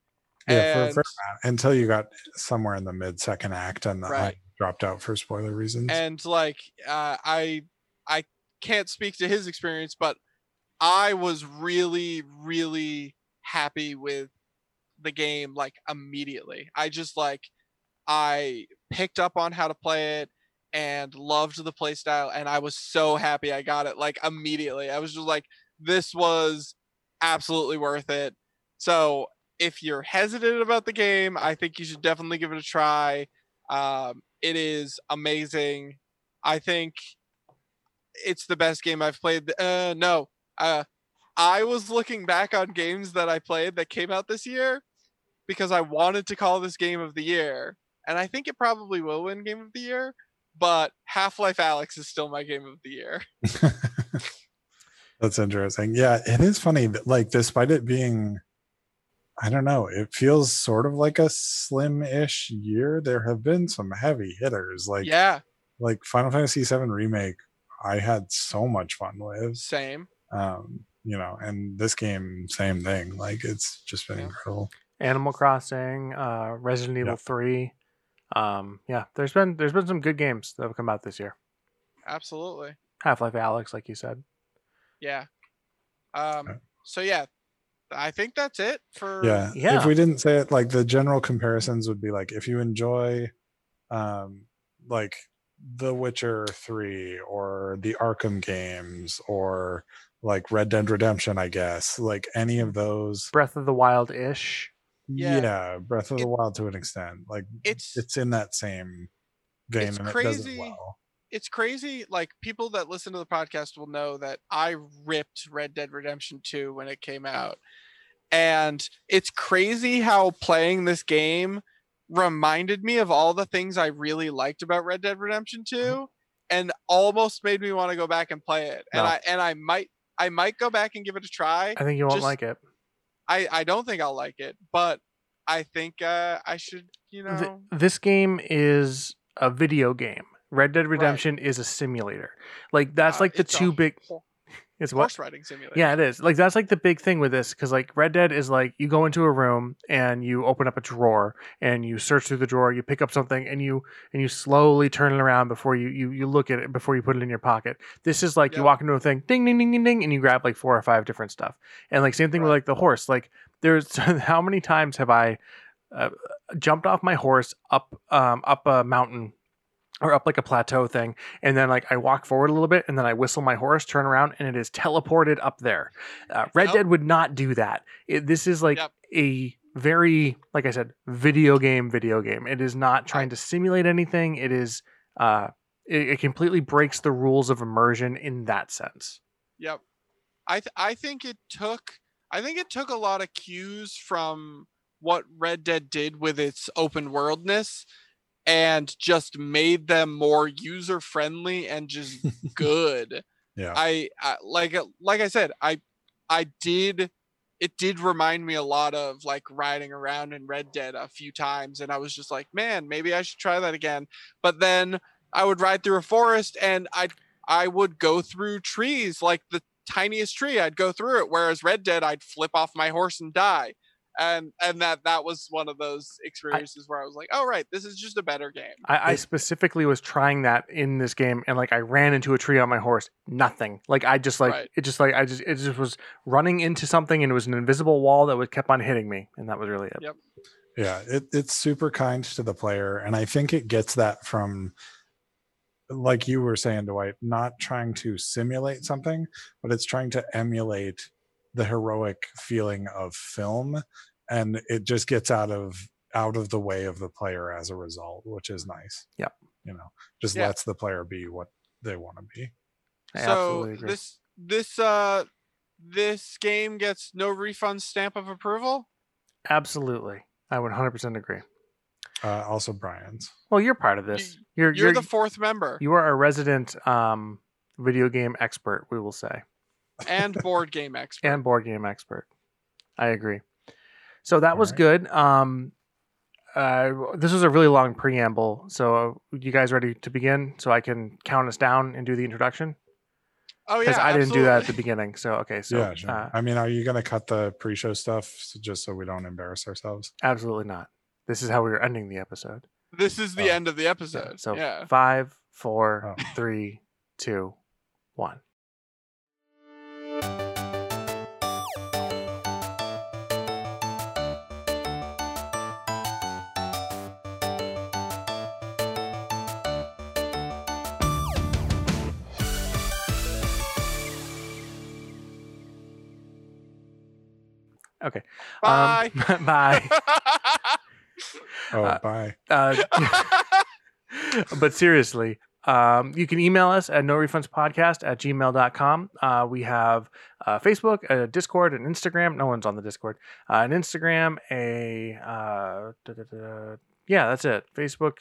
Yeah, and fair amount, until you got somewhere in the mid second act and the, I dropped out for spoiler reasons. and like uh, i i can't speak to his experience but i was really really happy with the game like immediately. I just like i picked up on how to play it and loved the play style and i was so happy i got it like immediately. I was just like this was absolutely worth it. So if you're hesitant about the game i think you should definitely give it a try um, it is amazing. I think it's the best game I've played. Uh, no, uh, I was looking back on games that I played that came out this year because I wanted to call this game of the year, and I think it probably will win game of the year. But Half-Life Alyx is still my game of the year. [LAUGHS] That's interesting. Yeah, it is funny like despite it being I don't know, it feels sort of like a slim-ish year. There have been some heavy hitters like yeah, like Final Fantasy VII remake. I had so much fun with. same. Um, you know, and this game, same thing. Like it's just been Yeah. incredible. Animal Crossing, uh, Resident Evil Yeah. Three. Um, yeah, there's been there's been some good games that have come out this year. Absolutely. Half-Life Alyx, like you said. Yeah. Um. Yeah. So yeah, I think that's it for. yeah Yeah. if we didn't say it like the general comparisons would be like if you enjoy um like the witcher 3 or the arkham games or like red dead redemption i guess like any of those Breath of the Wild ish. Yeah. yeah, breath of the It- wild to an extent like It's it's in that same vein it's and it does it well it's crazy. Like people that listen to the podcast will know that I ripped Red Dead Redemption 2 when it came out. And it's crazy how playing this game reminded me of all the things I really liked about Red Dead Redemption 2 and almost made me want to go back and play it. And I and I might I might go back and give it a try. I think you won't Just- like it. I I don't think I'll like it, but I think uh I should, you Th- know. this game is a video game. Red Dead Redemption is a simulator. Like that's uh, like the two big. [LAUGHS] It's what? horse riding simulator. Yeah, it is. Like that's like the big thing with this because like Red Dead is like you go into a room and you open up a drawer and you search through the drawer, you pick up something and you and you slowly turn it around before you you you look at it before you put it in your pocket. This is like you walk into a thing, ding ding ding ding ding, and you grab like four or five different stuff. And like same thing with like the horse. Like there's [LAUGHS] how many times have I uh, jumped off my horse up um up a mountain or up like a plateau thing and then like i walk forward a little bit and then i whistle my horse turn around and it is teleported up there uh, red Yep. dead would not do that it, this is like Yep. a very like i said video game video game it is not trying to simulate anything it is uh it, it completely breaks the rules of immersion in that sense Yep. I th- I think it took I think it took a lot of cues from what Red Dead did with its open worldness and just made them more user friendly and just [LAUGHS] good. Yeah. I, I like uh, like I said, I I did it did remind me a lot of like riding around in Red Dead a few times and I was just like, man, maybe I should try that again. But then I would ride through a forest and I I would go through trees like the tiniest tree I'd go through it whereas Red Dead I'd flip off my horse and die. And and that that was one of those experiences where I was like, "Oh right, this is just a better game." I, I specifically was trying that in this game, and like I ran into a tree on my horse. Nothing. Like I just like Right. it. Just like I just it just was running into something, and it was an invisible wall that would kept on hitting me, and that was really it. Yep. Yeah, it, it's super kind to the player, and I think it gets that from, like you were saying, Dwight, not trying to simulate something, but it's trying to emulate the heroic feeling of film, and it just gets out of out of the way of the player as a result, which is nice. yeah You know, just Yeah. lets the player be what they want to be. I so absolutely this this uh this game gets no refund stamp of approval. absolutely, I would 100 percent agree. Uh, also, Brian's. Well, you're part of this. You're You're you're the fourth member you are a resident um video game expert. We will say. And board game expert. and board game expert. I agree. So that was Alright. good. Um, uh, this was a really long preamble. So you guys ready to begin? So I can count us down and do the introduction oh yeah, because I didn't do that at the beginning. So okay, so yeah, sure. uh, I mean, are you going to cut the pre-show stuff s- just so we don't embarrass ourselves? absolutely not. This is how we are ending the episode. This is the Oh. end of the So, episode. so yeah. five, four, Oh. three, two, one. Okay. Bye. Um, bye. [LAUGHS] [LAUGHS] Oh, Uh, bye. Uh, [LAUGHS] but seriously, um, you can email us at no refunds podcast at gmail.com. Uh, we have uh, Facebook, a Discord, an Instagram. No one's on the Discord. Uh, an Instagram, a. Uh, da, da, da, yeah, that's it. Facebook,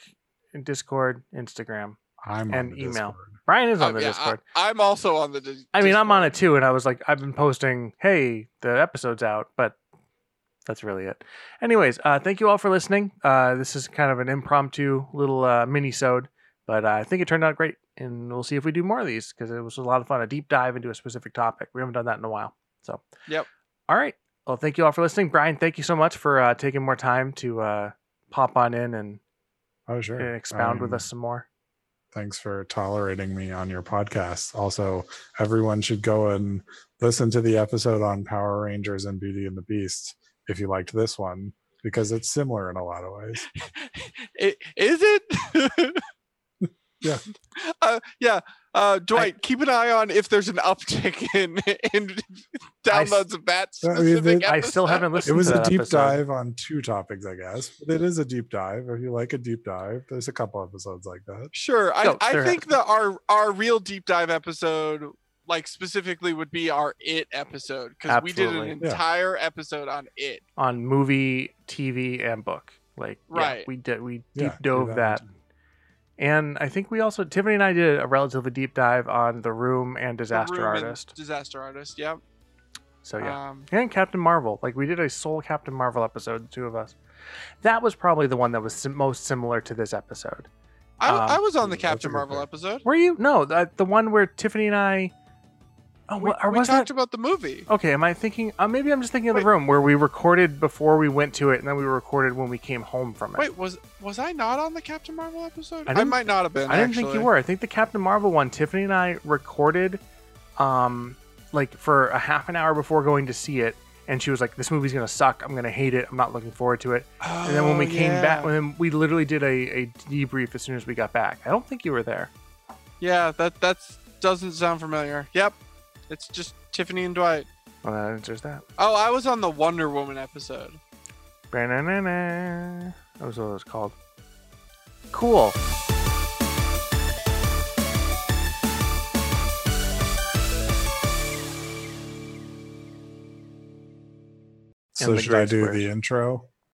Discord, Instagram. I'm and on the email. Discord. Brian is on Um, the yeah, Discord. I, am also on the. Dis- I, mean, I'm on it too, and I was like, I've been posting, hey, the episode's out, but that's really it. Anyways, uh, thank you all for listening. Uh, this is kind of an impromptu little uh, mini-sode, but I think it turned out great, and we'll see if we do more of these because it was a lot of fun. A deep dive into a specific topic. We haven't done that in a while. So, Yep. All right. Well, thank you all for listening. Brian, thank you so much for uh, taking more time to uh, pop on in and Oh, sure. uh, expound with Um, us some more. Thanks for tolerating me on your podcast. Also, everyone should go and listen to the episode on Power Rangers and Beauty and the Beast if you liked this one, because it's similar in a lot of ways. [LAUGHS] Is it? [LAUGHS] Yeah. [LAUGHS] Uh, yeah. Uh, Dwight, keep an eye on if there's an uptick [LAUGHS] in in I s- downloads of that I mean, specific. I still haven't listened. It was to a that deep episode. dive on two topics, I guess. But it is a deep dive. If you like a deep dive, there's a couple episodes like that. Sure. I, No, I there think that our our real deep dive episode, like specifically, would be our it episode because we did an Absolutely. Yeah. entire episode on it. on movie, TV, and book. Like, yeah, Right. we did we deep do dove one that. And I think we also Tiffany and I did a relatively deep dive on the room and disaster Room and artist. Disaster artist. Yep. So yeah. Um, and Captain Marvel. Like we did a sole Captain Marvel episode, the two of us. That was probably the one that was sim- most similar to this episode. I, Um, I was on the Captain Marvel episode. Were you? No, the, the one where Tiffany and I. Oh, We, what, or we was talked that? about the movie. Okay, am I thinking? Uh, maybe I'm just thinking of the room where we recorded before we went to it, and then we recorded when we came home from it. Wait, was was I not on the Captain Marvel episode? I I, might not have been. I didn't think you were. I think the Captain Marvel one, Tiffany and I recorded, um, like for a half an hour before going to see it, and she was like, "This movie's gonna suck. I'm gonna hate it. I'm not looking forward to it." And then when we Oh, came back, when we literally did a, a debrief as soon as we got back. I don't think you were there. Yeah, that that's doesn't sound familiar. Yep, it's just Tiffany and Dwight. Well, that answers that. Oh, I was on the Wonder Woman episode. Ba-na-na-na. That was what it was called. Cool. So the should I Great do Squares. the intro?